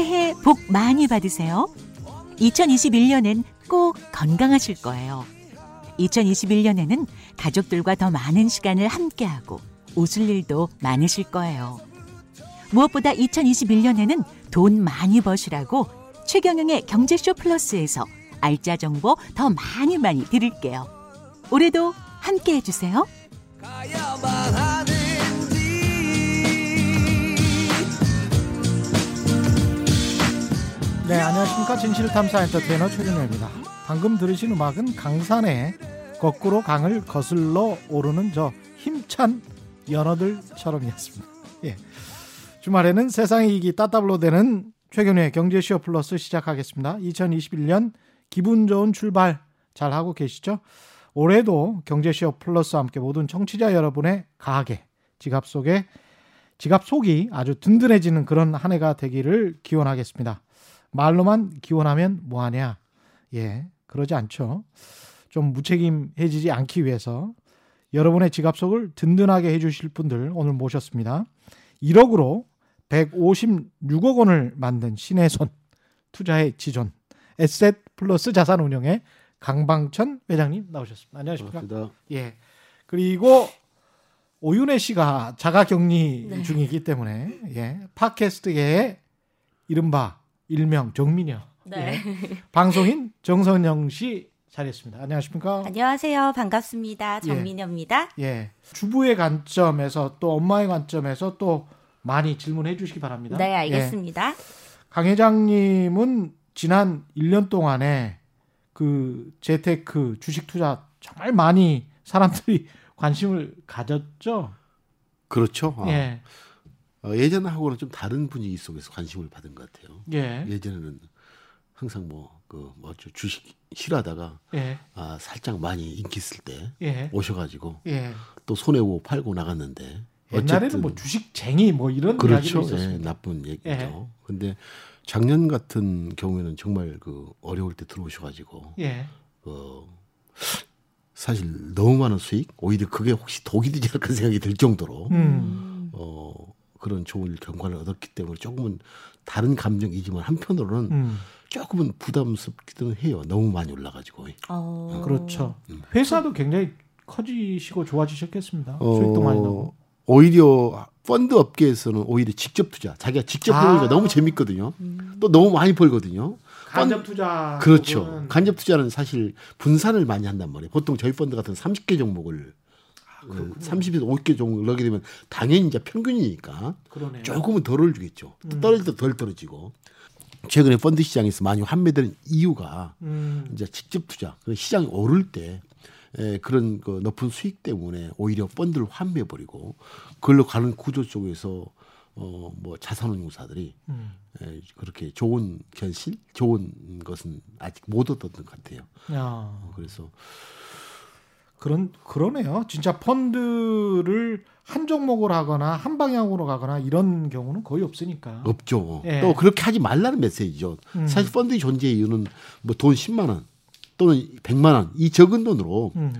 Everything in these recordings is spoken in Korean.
새해 복 많이 받으세요. 2021년엔 꼭 건강하실 거예요. 2021년에는 가족들과 더 많은 시간을 함께하고 웃을 일도 많으실 거예요. 무엇보다 2021년에는 돈 많이 버시라고 최경영의 경제쇼 플러스에서 알짜 정보 더 많이 많이 드릴게요. 올해도 함께 해주세요. 네, 안녕하십니까. 진실탐사 엔터테이너 최준호입니다. 방금 들으신 음악은 강산의 거꾸로 강을 거슬러 오르는 저 힘찬 연어들처럼이었습니다. 예. 주말에는 세상의 이익이 따따블로 되는 최근의 경제쇼 플러스 시작하겠습니다. 2021년 기분 좋은 출발 잘 하고 계시죠? 올해도 경제쇼 플러스와 함께 모든 청취자 여러분의 가게, 지갑 속에 지갑 속이 아주 든든해지는 그런 한 해가 되기를 기원하겠습니다. 말로만 기원하면 뭐하냐? 예, 그러지 않죠. 좀 무책임해지지 않기 위해서 여러분의 지갑 속을 든든하게 해주실 분들 오늘 모셨습니다. 1억으로 156억 원을 만든 신의 손 투자의 지존 에셋 플러스 자산운용의 강방천 회장님 나오셨습니다. 안녕하십니까? 반갑습니다. 예. 그리고 오윤혜 씨가 자가 격리 네. 중이기 때문에 예. 팟캐스트계의 이른바 일명 정민여 네. 예. 방송인 정선영 씨 자리했습니다. 안녕하십니까? 안녕하세요. 반갑습니다. 정민여입니다. 예. 주부의 관점에서 또 엄마의 관점에서 또 많이 질문해 주시기 바랍니다. 네, 예. 알겠습니다. 강 회장님은 지난 1년 동안에 그 재테크 주식 투자 정말 많이 사람들이 관심을 가졌죠. 그렇죠. 아, 예. 어, 예전하고는 좀 다른 분위기 속에서 관심을 받은 것 같아요. 예. 예전에는 항상 뭐 그 뭐죠 주식 싫어하다가 예. 아 살짝 많이 인기 있을 때 예. 오셔가지고 예. 또 손해고 팔고 나갔는데 옛날에는 뭐 주식쟁이 뭐 이런 그렇죠. 예. 나쁜 얘기죠. 예. 근데 작년 같은 경우에는 정말 그 어려울 때 들어오셔가지고 예. 그 사실 너무 많은 수익 오히려 그게 혹시 독이 되지 않을까 생각이 들 정도로 음. 어, 그런 좋은 경과를 얻었기 때문에 조금은 다른 감정이지만 한편으로는 음. 조금은 부담스럽기도 해요. 너무 많이 올라가지고. 어... 그렇죠. 음. 회사도 굉장히 커지시고 좋아지셨겠습니다. 어, 수익도 많이 나고. 오히려 펀드 업계에서는 오히려 직접 투자, 자기가 직접 아. 해보니까 너무 재밌거든요. 또 너무 많이 벌거든요. 간접 투자. 그렇죠. 간접 투자는 사실 분산을 많이 한단 말이에요. 보통 저희 펀드 같은 30개 종목을 아, 그 30에서 50개 종목을 넣게 되면 당연히 이제 평균이니까 그러네요. 조금은 덜을 주겠죠. 또 음. 떨어질 때 덜 떨어지고. 최근에 펀드 시장에서 많이 환매되는 이유가 음. 이제 직접 투자, 그 시장이 오를 때 에, 그런 그 높은 수익 때문에 오히려 펀드를 환매해 버리고 그걸로 가는 구조 쪽에서 어 뭐 자산운용사들이 음. 에, 그렇게 좋은 현실, 좋은 것은 아직 못 얻었던 것 같아요. 야. 어, 그래서 그런 그러네요. 진짜 펀드를 한 종목을 하거나 한 방향으로 가거나 이런 경우는 거의 없으니까. 없죠. 예. 또 그렇게 하지 말라는 메시지죠. 음. 사실 펀드의 존재 이유는 뭐 돈 10만 원 또는 100만 원 이 적은 돈으로 음.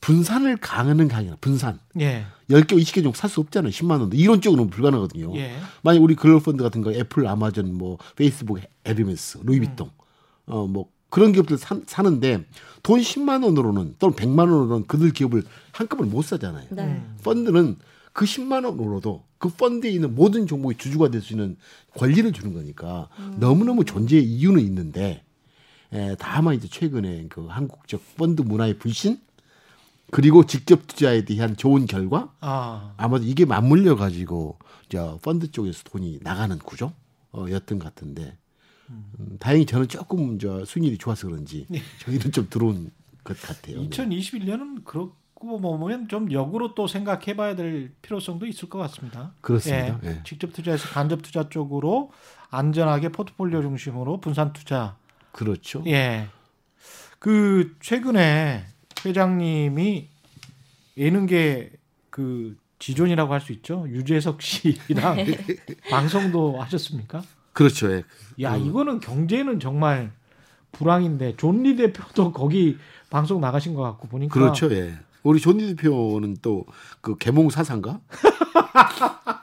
분산을 강하는 강이나 분산. 예. 10개, 20개 정도 살 수 없잖아요. 10만 원도. 이론적으로는 불가능하거든요. 예. 만약 우리 글로벌 펀드 같은 거 애플, 아마존, 뭐 페이스북, 에르메스, 루이비통 어뭐 그런 기업들 사, 사는데 돈 10만 원으로는 또는 100만 원으로는 그들 기업을 한꺼번에 못 사잖아요. 네. 음. 펀드는 그 10만 원으로도 그 펀드에 있는 모든 종목의 주주가 될 수 있는 권리를 주는 거니까 너무너무 존재의 이유는 있는데 에, 다만 이제 최근에 그 한국적 펀드 문화의 불신 그리고 직접 투자에 대한 좋은 결과 아. 아마도 이게 맞물려 가지고 저 펀드 쪽에서 돈이 나가는 구조 어, 였던 것 같은데 음, 다행히 저는 조금 저 수익률이 좋아서 그런지 저희는 좀 들어온 것 같아요. 네. 2021년은 그렇고 보면 좀 역으로 또 생각해봐야 될 필요성도 있을 것 같습니다. 그렇습니다. 예. 예. 직접 투자에서 간접 투자 쪽으로 안전하게 포트폴리오 중심으로 분산 투자. 그렇죠. 예. 그 최근에 회장님이 예능계 그 지존이라고 할 수 있죠. 유재석 씨랑 방송도 하셨습니까? 그렇죠. 예. 야 이거는 경제는 정말 불황인데 존리 대표도 거기 방송 나가신 것 같고 보니까 그렇죠. 예. 우리 존니 대표는 또 그 개몽 사상가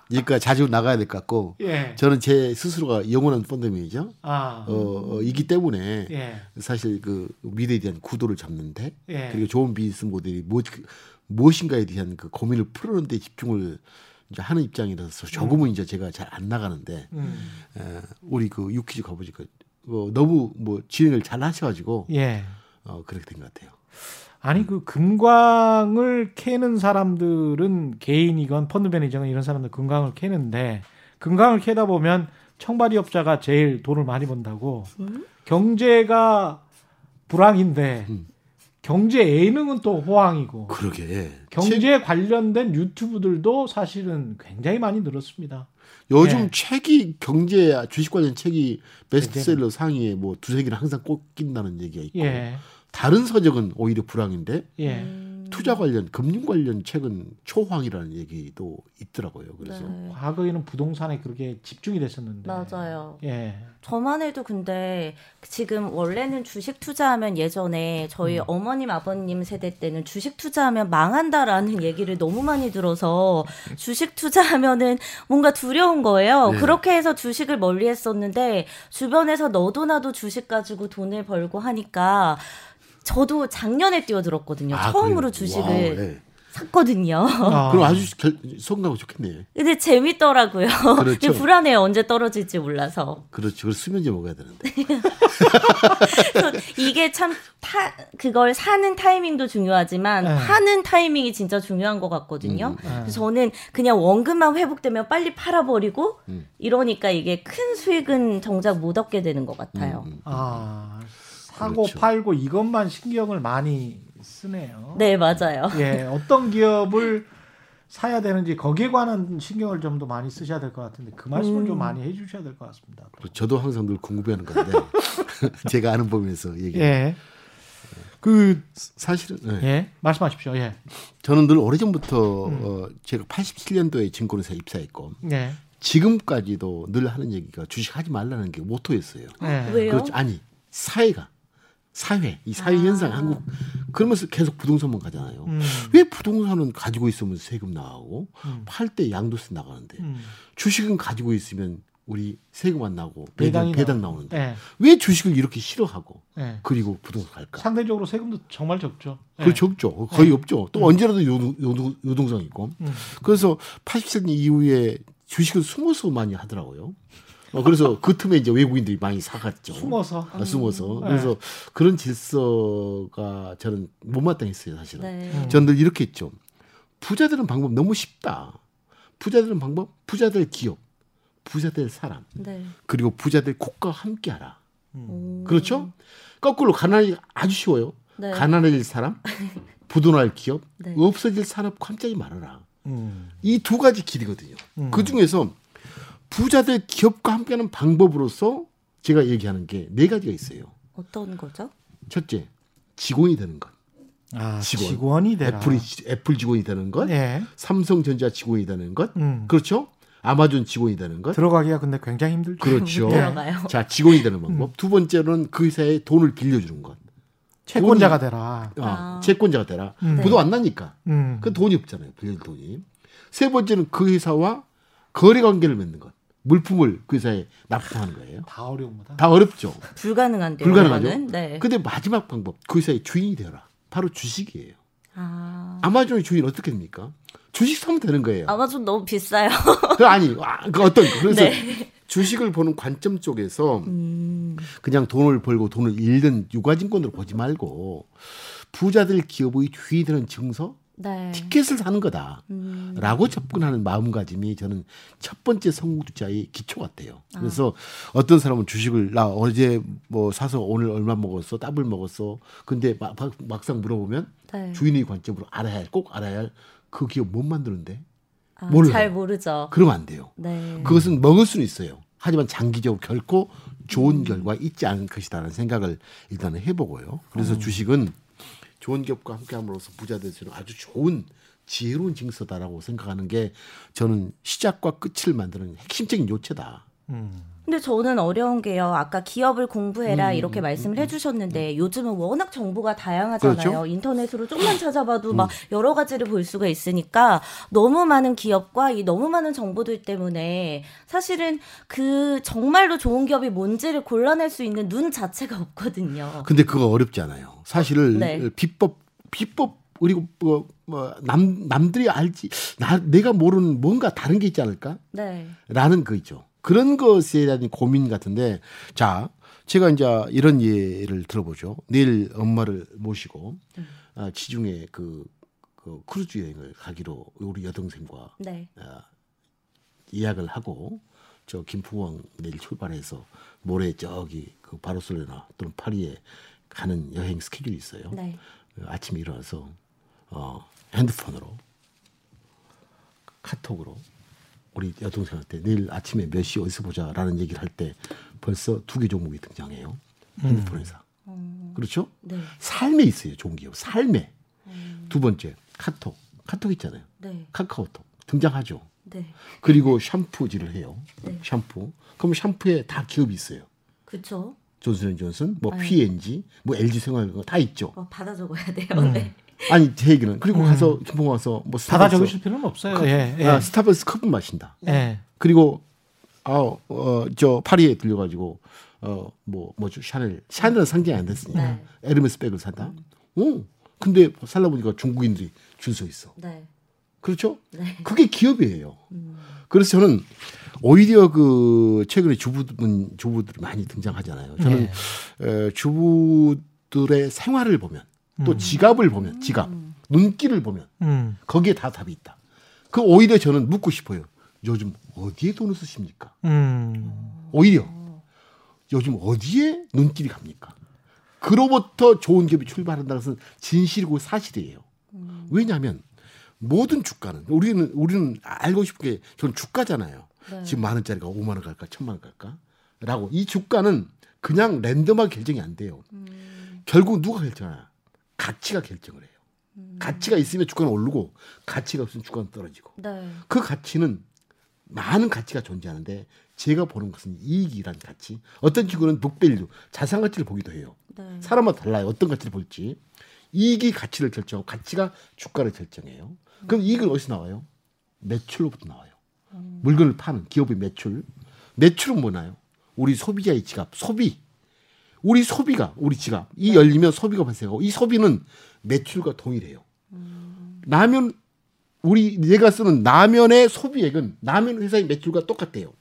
그러니까 자주 나가야 될 것 같고 예. 저는 제 스스로가 영원한 펀더맨이죠. 아. 어, 어, 이기 때문에 예. 사실 그 미래에 대한 구도를 잡는데 예. 그리고 좋은 비즈니스 모델이 뭐, 그, 무엇인가에 대한 그 고민을 풀어내는 데 집중을 이제 하는 입장이라서 조금은 이제 제가 잘 안 나가는데 음. 에, 우리 그 유퀴즈 가보니까 어, 너무 뭐 진행을 잘 하셔가지고 예. 어, 그렇게 된 것 같아요. 아니 그 금광을 캐는 사람들은 개인이건 펀드 매니저건 이런 사람들 금광을 캐는데 금광을 캐다 보면 청바리업자가 제일 돈을 많이 번다고 경제가 불황인데 음. 경제 예능은 또 호황이고 그러게 경제 관련된 유튜브들도 사실은 굉장히 많이 늘었습니다. 요즘 예. 책이 경제 주식 관련 책이 베스트셀러 상위에 뭐 두세 개는 항상 꼽힌다는 얘기가 있고 예, 다른 서적은 오히려 불황인데 예, 음. 투자 관련 금융 관련 책은 초황이라는 얘기도 있더라고요. 그래서 네. 과거에는 부동산에 그렇게 집중이 됐었는데 맞아요. 예, 저만 해도 근데 지금 원래는 주식 투자하면 예전에 저희 어머님 아버님 세대 때는 주식 투자하면 망한다라는 얘기를 너무 많이 들어서 주식 투자하면은 뭔가 두려운 거예요. 네. 그렇게 해서 주식을 멀리 했었는데 주변에서 너도 나도 주식 가지고 돈을 벌고 하니까 저도 작년에 뛰어들었거든요. 아, 처음으로 그래요? 주식을 wow, 예. 샀거든요. 아, 그럼 아주 결, 성공하고 좋겠네. 근데 재밌더라고요. 그렇죠. 불안해요. 언제 떨어질지 몰라서. 그렇지. 그걸 수면제 먹어야 되는데. 이게 참 타, 그걸 사는 타이밍도 중요하지만 네. 파는 타이밍이 진짜 중요한 것 같거든요. 음, 그래서 저는 그냥 원금만 회복되면 빨리 팔아버리고 음. 이러니까 이게 큰 수익은 정작 못 얻게 되는 것 같아요. 음, 음. 아 사고 그렇죠. 팔고 이것만 신경을 많이 쓰네요. 네, 맞아요. 예, 어떤 기업을 사야 되는지 거기에 관한 신경을 좀 더 많이 쓰셔야 될 것 같은데 그 말씀을 음. 좀 많이 해주셔야 될 것 같습니다. 그리고 저도 항상 늘 궁금해하는 건데 제가 아는 범위에서 얘기. 해 예, 그 사실은 예. 예, 말씀하십시오. 예, 저는 늘 오래전부터 음. 어, 제가 87년도에 증권회사 입사했고 예, 지금까지도 늘 하는 얘기가 주식하지 말라는 게 모토였어요. 예. 왜요? 그렇지 아니 사회가 사회 이 사회 아. 현상 한국 그러면서 계속 부동산만 가잖아요. 음, 왜 부동산은 가지고 있으면 세금 나가고 음. 팔때 양도세 나가는데 음. 주식은 가지고 있으면 우리 세금 안 나고 배당 배당 나오- 나오는데 예, 왜 주식을 이렇게 싫어하고 예. 그리고 부동산 갈까? 상대적으로 세금도 정말 적죠. 예. 그 적죠. 거의 없죠. 또 언제라도 요동, 요동, 요동성 있고. 음. 그래서 87년 이후에 주식을 숨어서 많이 하더라고요. 어, 그래서 그 틈에 이제 외국인들이 많이 사갔죠. 숨어서 아, 숨어서. 네. 그래서 그런 질서가 저는 못마땅했어요, 사실은. 네. 음. 저는 늘 이렇게 했죠. 부자 되는 방법 너무 쉽다. 부자 되는 방법, 부자 될 기업, 부자 될 사람, 네. 그리고 부자 될 국가와 함께 하라. 음. 그렇죠? 거꾸로 가난하기 아주 쉬워요. 네. 가난해질 사람, 부도날 기업, 네. 없어질 산업 함께하지 말아라. 음. 이두 가지 길이거든요. 음. 그 중에서 부자들 기업과 함께하는 방법으로서 제가 얘기하는 게 네 가지가 있어요. 어떤 거죠? 첫째, 직원이 되는 것. 아, 직원. 직원 이 되라. 애플이, 애플 직원이 되는 것. 예, 삼성전자 직원이 되는 것. 음. 그렇죠? 아마존 직원이 되는 것. 들어가기가 근데 굉장히 힘들죠. 그렇죠. 예. 들어가요. 자, 직원이 되는 방법. 두 번째로는 그 회사에 돈을 빌려주는 것. 채권자가 되라. 아, 아. 채권자가 되라. 음. 부도 안 나니까. 음. 그 돈이 없잖아요. 빌릴 돈이. 세 번째는 그 회사와 거래 관계를 맺는 것. 물품을 그 회사에 납품하는 거예요. 다 어려움이다. 다 어렵죠. 불가능한데요. 불가능하죠. 이거는? 네. 근데 마지막 방법. 그 회사의 주인이 되어라. 바로 주식이에요. 아. 아마존의 주인 어떻게 됩니까? 주식 사면 되는 거예요. 아마존 너무 비싸요. 그 아니, 아, 그 어떤 거. 그래서 네. 주식을 보는 관점 쪽에서 음. 그냥 돈을 벌고 돈을 잃는 유가증권으로 보지 말고 부자들 기업의 주인이 되는 증서, 네. 티켓을 사는 거다. 음. 라고 접근하는 마음가짐이 저는 첫 번째 성공 투자의 기초 같아요. 그래서 어떤 사람은 주식을 나 어제 뭐 사서 오늘 얼마 먹었어, 더블 먹었어. 근데 막, 막상 물어보면 네. 주인의 관점으로 알아야 할, 꼭 알아야 할 그 기업 못 만드는데 아, 몰라요. 잘 모르죠. 그러면 안 돼요. 네. 그것은 먹을 수는 있어요. 하지만 장기적으로 결코 좋은 결과 있지 않을 것이다라는 생각을 일단은 해보고요. 그래서 주식은 좋은 기업과 함께함으로써 부자 있는 아주 좋은 지혜로운 징서다라고 생각하는 게 저는 시작과 끝을 만드는 핵심적인 요체다. 음. 근데 저는 어려운 게요. 아까 기업을 공부해라 음, 이렇게 음, 말씀을 음, 해주셨는데 요즘은 워낙 정보가 다양하잖아요. 그렇죠? 인터넷으로 좀만 찾아봐도 막 여러 가지를 볼 수가 있으니까 너무 많은 기업과 이 너무 많은 정보들 때문에 사실은 그 정말로 좋은 기업이 뭔지를 골라낼 수 있는 눈 자체가 없거든요. 근데 그거 어렵지 않아요. 사실을 네. 비법 비법 그리고 뭐, 뭐 남 남들이 알지 나 내가 모르는 뭔가 다른 게 있지 않을까? 네. 라는 거 있죠. 그런 것에 대한 고민 같은데 자 제가 이제 이런 예를 들어보죠. 내일 엄마를 모시고 아, 지중해 그, 그 크루즈 여행을 가기로 우리 여동생과 네. 예약을 하고 저 김포공항 내일 출발해서 모레 저기 그 바르셀로나 또는 파리에 가는 여행 스케줄이 있어요. 네. 아침에 일어나서 어, 핸드폰으로 카톡으로 우리 여동생한테 내일 아침에 몇 시 어디서 보자라는 얘기를 할 때 벌써 두 개 종목이 등장해요. 핸드폰에서. 그렇죠? 네. 삶에 있어요. 좋은 기업. 삶에. 두 번째 카톡. 카톡 있잖아요. 네. 카카오톡 등장하죠. 네. 그리고 샴푸질을 해요. 네. 샴푸. 그럼 샴푸에 다 기업이 있어요. 그쵸. 존슨앤존슨, 뭐 아유. P&G, 뭐 LG 생활 다 있죠. 어, 받아 적어야 돼요. 음. 네. 아니 제 얘기는 그리고 가서 김포 와서 뭐 받아 적으실 필요는 없어요. 예, 예. 아, 스타벅스 컵을 마신다. 예. 그리고 아어저 파리에 들려가지고 어뭐 뭐죠 샤넬 샤넬은 상장이 안 됐으니까 네. 에르메스 백을 산다. 오 근데 살라 보니까 중국인들이 줄 서 있어. 네. 그렇죠? 네. 그게 기업이에요. 그래서 저는 오히려 그 최근에 주부분 주부들이 많이 등장하잖아요. 저는 에, 주부들의 생활을 보면 또 지갑을 보면 지갑 눈길을 보면 음. 거기에 다 답이 있다. 그 오히려 저는 묻고 싶어요. 요즘 어디에 돈을 쓰십니까? 음. 오히려 요즘 어디에 눈길이 갑니까? 그로부터 좋은 기업이 출발한다는 것은 진실이고 사실이에요. 왜냐하면 모든 주가는 우리는 우리는 알고 싶은 게 저는 주가잖아요. 지금 만 원짜리가 5만 원 갈까, 천만 원 갈까? 라고 이 주가는 그냥 랜덤하게 결정이 안 돼요. 결국 누가 결정하나? 가치가 결정을 해요. 가치가 있으면 주가는 오르고 가치가 없으면 주가는 떨어지고. 네. 그 가치는 많은 가치가 존재하는데 제가 보는 것은 이익이란 가치. 어떤 친구는 북밸류 자산 가치를 보기도 해요. 네. 사람마다 달라요. 어떤 가치를 볼지. 이익이 가치를 결정하고 가치가 주가를 결정해요. 그럼 이익은 어디서 나와요? 매출로부터 나와요. 물건을 파는 기업의 매출. 매출은 뭐나요? 우리 소비자의 지갑, 소비. 우리 소비가 우리 지갑 이 열리면 소비가 발생하고 이 소비는 매출과 동일해요. 라면 우리 내가 쓰는 라면의 소비액은 라면 회사의 매출과 똑같대요.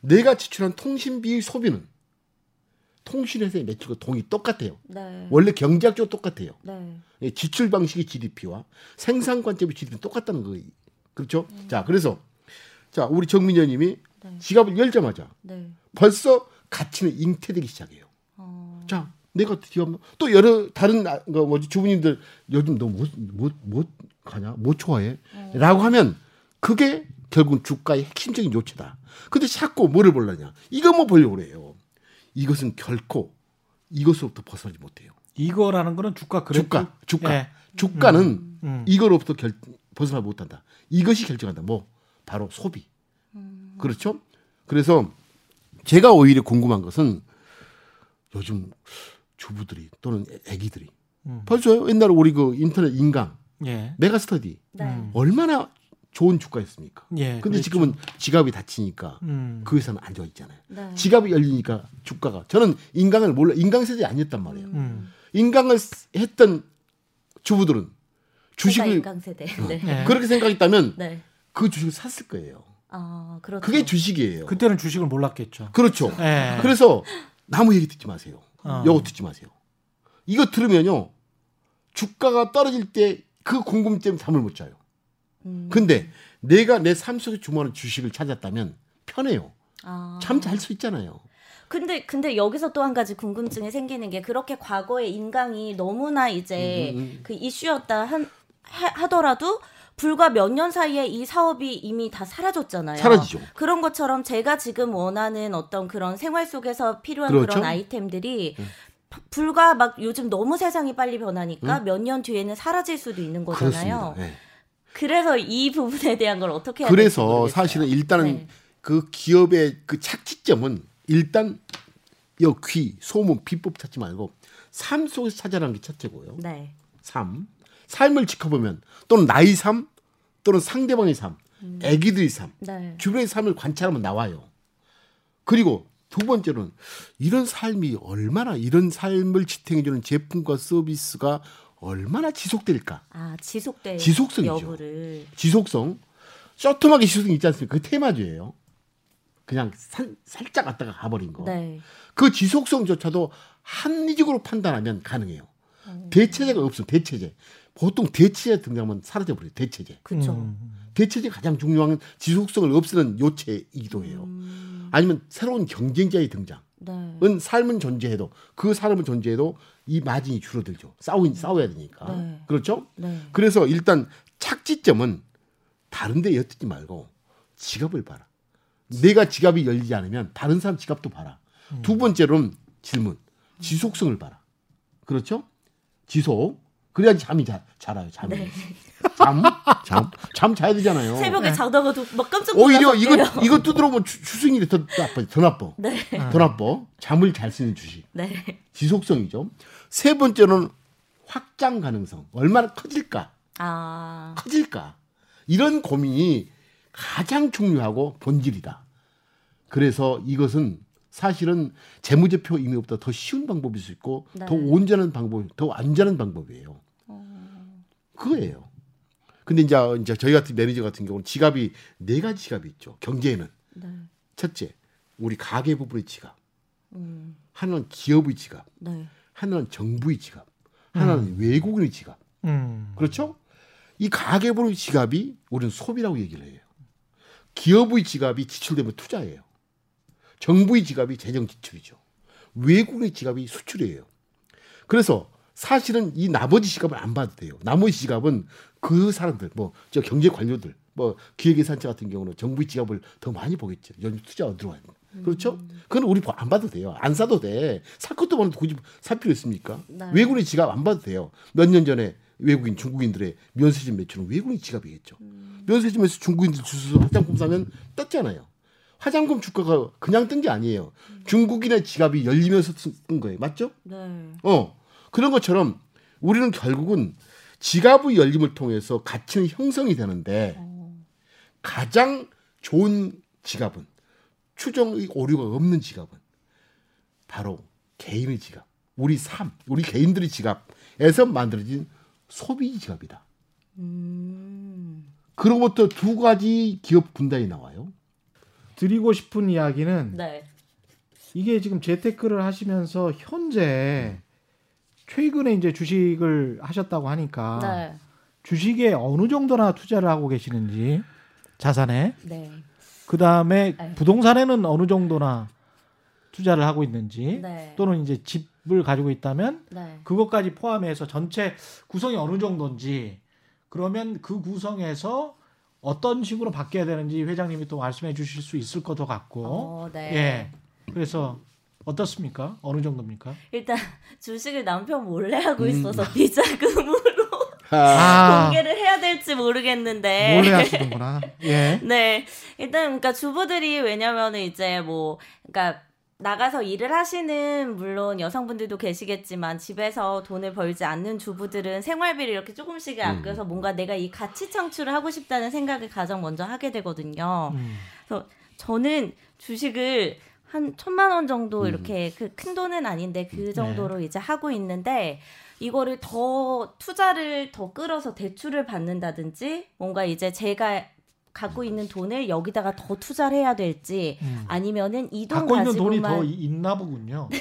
내가 지출한 통신비 소비는 통신회사의 매출과 동이 똑같아요. 네. 원래 경제학적으로 똑같아요. 네. 예, 지출 방식이 GDP와 생산 관점의 GDP는 똑같다는 거예요. 그렇죠? 자, 그래서 자, 우리 정민현님이 네. 지갑을 열자마자 네. 벌써 가치는 잉태되기 시작해요. 어. 자, 내가 기업 또 여러 다른 아, 그 뭐지 주부님들 요즘 너뭐뭐뭐 가냐? 뭐 좋아해?라고 하면 그게 결국 주가의 핵심적인 요체다. 근데 자꾸 뭐를 보려냐? 이것만 보려고 그래요. 이것은 결코 이것으로부터 벗어나지 못해요. 이거라는 거는 주가 그래프. 주가, 주가, 예. 주가는 음. 이거로부터 결, 벗어나지 못한다. 이것이 결정한다. 뭐 바로 소비. 그렇죠? 그래서 제가 오히려 궁금한 것은 요즘 주부들이 또는 애- 애기들이 음. 벌써요. 옛날에 우리 그 인터넷 인강 예. 메가스터디 네. 얼마나 좋은 주가였습니까? 예. 근데 그렇죠. 지금은 지갑이 닫히니까 음. 그 회사는 안 좋아 있잖아요. 네. 지갑이 열리니까 주가가 저는 인강을 몰라 인강 세대 아니었단 말이에요. 음. 인강을 쓰- 했던 주부들은 주식을 인강 세대. 네. 예. 그렇게 생각했다면 네. 그 주식을 샀을 거예요. 아, 그렇죠. 그게 주식이에요. 그때는 주식을 몰랐겠죠. 그렇죠. 예. 그래서 나무 얘기 듣지 마세요. 어. 요거 듣지 마세요. 이거 들으면요. 주가가 떨어질 때 그 궁금증 잠을 못 자요. 음. 근데 내가 내 삶 속에 주문하는 주식을 찾았다면 편해요. 아. 참잘 수 있잖아요. 근데 근데 여기서 또 한 가지 궁금증이 생기는 게 그렇게 과거에 인강이 너무나 이제 음, 음. 그 이슈였다 한 하, 하더라도 불과 몇 년 사이에 이 사업이 이미 다 사라졌잖아요. 사라지죠. 그런 것처럼 제가 지금 원하는 어떤 그런 생활 속에서 필요한 그렇죠. 그런 아이템들이 불과 막 요즘 너무 세상이 빨리 변하니까 몇년 뒤에는 사라질 수도 있는 거잖아요. 예. 그래서 이 부분에 대한 걸 어떻게 해야 그래서. 사실은 일단은 네. 그 기업의 그 착지점은 일단 여귀 소문 비법 찾지 말고 삶 속에서 찾아라는 게 첫째고요. 네. 삶 삶을 지켜보면 또는 나의 삶 또는 상대방의 삶, 애기들의 삶, 네. 주변의 삶을 관찰하면 나와요. 그리고 두 번째는 이런 삶이 얼마나 이런 삶을 지탱해주는 제품과 서비스가 얼마나 지속될까? 아 지속될 지속성이죠. 여부를 지속성, 쇼트하게 지속성 있지 않습니까? 그 테마주예요. 그냥 살, 살짝 왔다가 가버린 거. 네. 그 지속성조차도 합리적으로 판단하면 가능해요. 대체제가 없어 대체제. 보통 대체제 등장하면 사라져 버려요. 대체제. 그렇죠. 음. 대체제 가장 중요한 지속성을 없애는 요체이기도 해요. 음. 아니면 새로운 경쟁자의 등장 은 네. 삶은 존재해도 그 사람은 존재해도 이 마진이 줄어들죠. 싸우 싸워야 되니까. 네. 그렇죠? 네. 그래서 일단 착지점은 다른데 엿듣지 말고 지갑을 봐라. 내가 지갑이 열리지 않으면 다른 사람 지갑도 봐라. 두 번째로는 질문, 지속성을 봐라. 그렇죠? 지속. 그래야지 잠이 자, 잘 와요. 잠이. 잠, 잠, 잠 자야 되잖아요. 새벽에 자다가도 막 깜짝 오히려 놀라서 이거. 이거 두드려보면 주- 추승일이 더 나빠, 더 나빠, 네. 더 나빠. 잠을 잘 쓰는 주식. 네. 지속성이죠. 세 번째는 확장 가능성. 얼마나 커질까? 아. 커질까? 이런 고민이 가장 중요하고 본질이다. 그래서 이것은 사실은 재무제표 이미보다 더 쉬운 방법일 수 있고 네. 더 온전한 방법, 더 안전한 방법이에요. 그거예요. 근데 이제 이제 저희 같은 매니저 같은 경우는 지갑이 네 가지 지갑이 있죠. 경제에는 네. 첫째, 우리 가계 부분의 지갑. 음. 하나는 기업의 지갑, 네. 하나는 정부의 지갑, 하나는 외국인의 지갑. 음. 그렇죠? 이 가계부의 지갑이 우리는 소비라고 얘기를 해요. 기업의 지갑이 지출되면 투자예요. 정부의 지갑이 재정 지출이죠. 외국의 지갑이 수출이에요. 그래서 사실은 이 나머지 지갑을 안 봐도 돼요. 나머지 지갑은 그 사람들, 뭐 저 경제 관료들, 뭐 기획예산처 같은 경우는 정부의 지갑을 더 많이 보겠죠. 연준 투자 어디로 가야 그렇죠? 그건 우리 안 봐도 돼요. 안 사도 돼. 살 것도 많은데 굳이 살 필요 있습니까? 네. 외국인의 지갑 안 봐도 돼요. 몇 년 전에 외국인, 중국인들의 면세점 매출은 외국인 지갑이겠죠. 면세점에서 중국인들 주소서 화장품 사면 떴잖아요. 화장품 주가가 그냥 뜬 게 아니에요. 중국인의 지갑이 열리면서 뜬 거예요. 맞죠? 네. 어. 그런 것처럼 우리는 결국은 지갑의 열림을 통해서 가치는 형성이 되는데 가장 좋은 지갑은 추정의 오류가 없는 지갑은 바로 개인의 지갑, 우리 삶, 우리 개인들의 지갑에서 만들어진 소비 지갑이다. 음. 그로부터 두 가지 기업 분단이 나와요. 드리고 싶은 이야기는 네. 이게 지금 재테크를 하시면서 현재 최근에 이제 주식을 하셨다고 하니까 네. 주식에 어느 정도나 투자를 하고 계시는지 자산에 네. 그 다음에 아유. 부동산에는 어느 정도나 투자를 하고 있는지 네. 또는 이제 집을 가지고 있다면 네. 그것까지 포함해서 전체 구성이 어느 정도인지 그러면 그 구성에서 어떤 식으로 바뀌어야 되는지 회장님이 또 말씀해 주실 수 있을 것도 같고 어, 네. 예 그래서 어떻습니까 어느 정도입니까 일단 주식을 남편 몰래 하고 음. 있어서 비자금으로 아 공개를 해야 될지 모르겠는데. 몰래 하시는구나 예 네. 일단 그러니까 주부들이 왜냐면은 이제 뭐 그러니까 나가서 일을 하시는 물론 여성분들도 계시겠지만 집에서 돈을 벌지 않는 주부들은 생활비를 이렇게 조금씩 음. 아껴서 뭔가 내가 이 가치 창출을 하고 싶다는 생각을 가장 먼저 하게 되거든요. 음. 저는 주식을 한 천만 원 정도 음. 이렇게 그 큰 돈은 아닌데 네. 그 정도로 이제 하고 있는데 이거를 더 투자를 더 끌어서 대출을 받는다든지 뭔가 이제 제가 갖고 있는 돈을 여기다가 더 투자를 해야 될지 음. 아니면은 이돈 갖고 있는 돈이 더 이- 있나 보군요